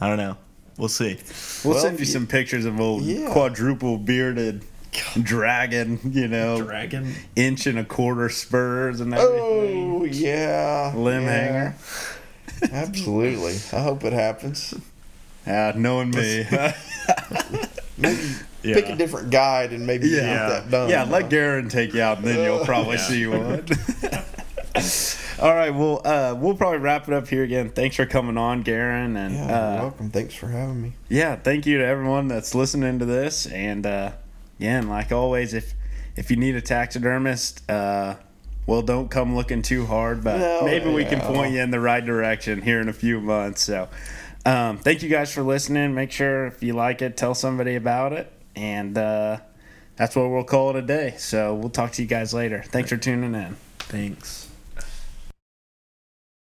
I don't know. We'll see. We'll Well, send you y- some pictures of old Yeah. quadruple bearded dragon. You know, Dragon. inch and a quarter spurs and everything. oh yeah Limb yeah. hanger. absolutely I hope it happens Yeah, knowing me. maybe Yeah. pick a different guide and maybe Yeah. get that done Yeah, let Geron take you out, and then you'll probably Yeah. see one. All right, well, uh, we'll probably wrap it up here again. Thanks for coming on, Geron, and yeah you're uh, welcome thanks for having me yeah, thank you to everyone that's listening to this. And uh, yeah, and like always, if if you need a taxidermist, uh, well, don't come looking too hard, but No, maybe we can point you in the right direction here in a few months. So, um, thank you guys for listening. Make sure if you like it, tell somebody about it, and uh, that's what we'll call it a day. So we'll talk to you guys later. Thanks for tuning in. Thanks.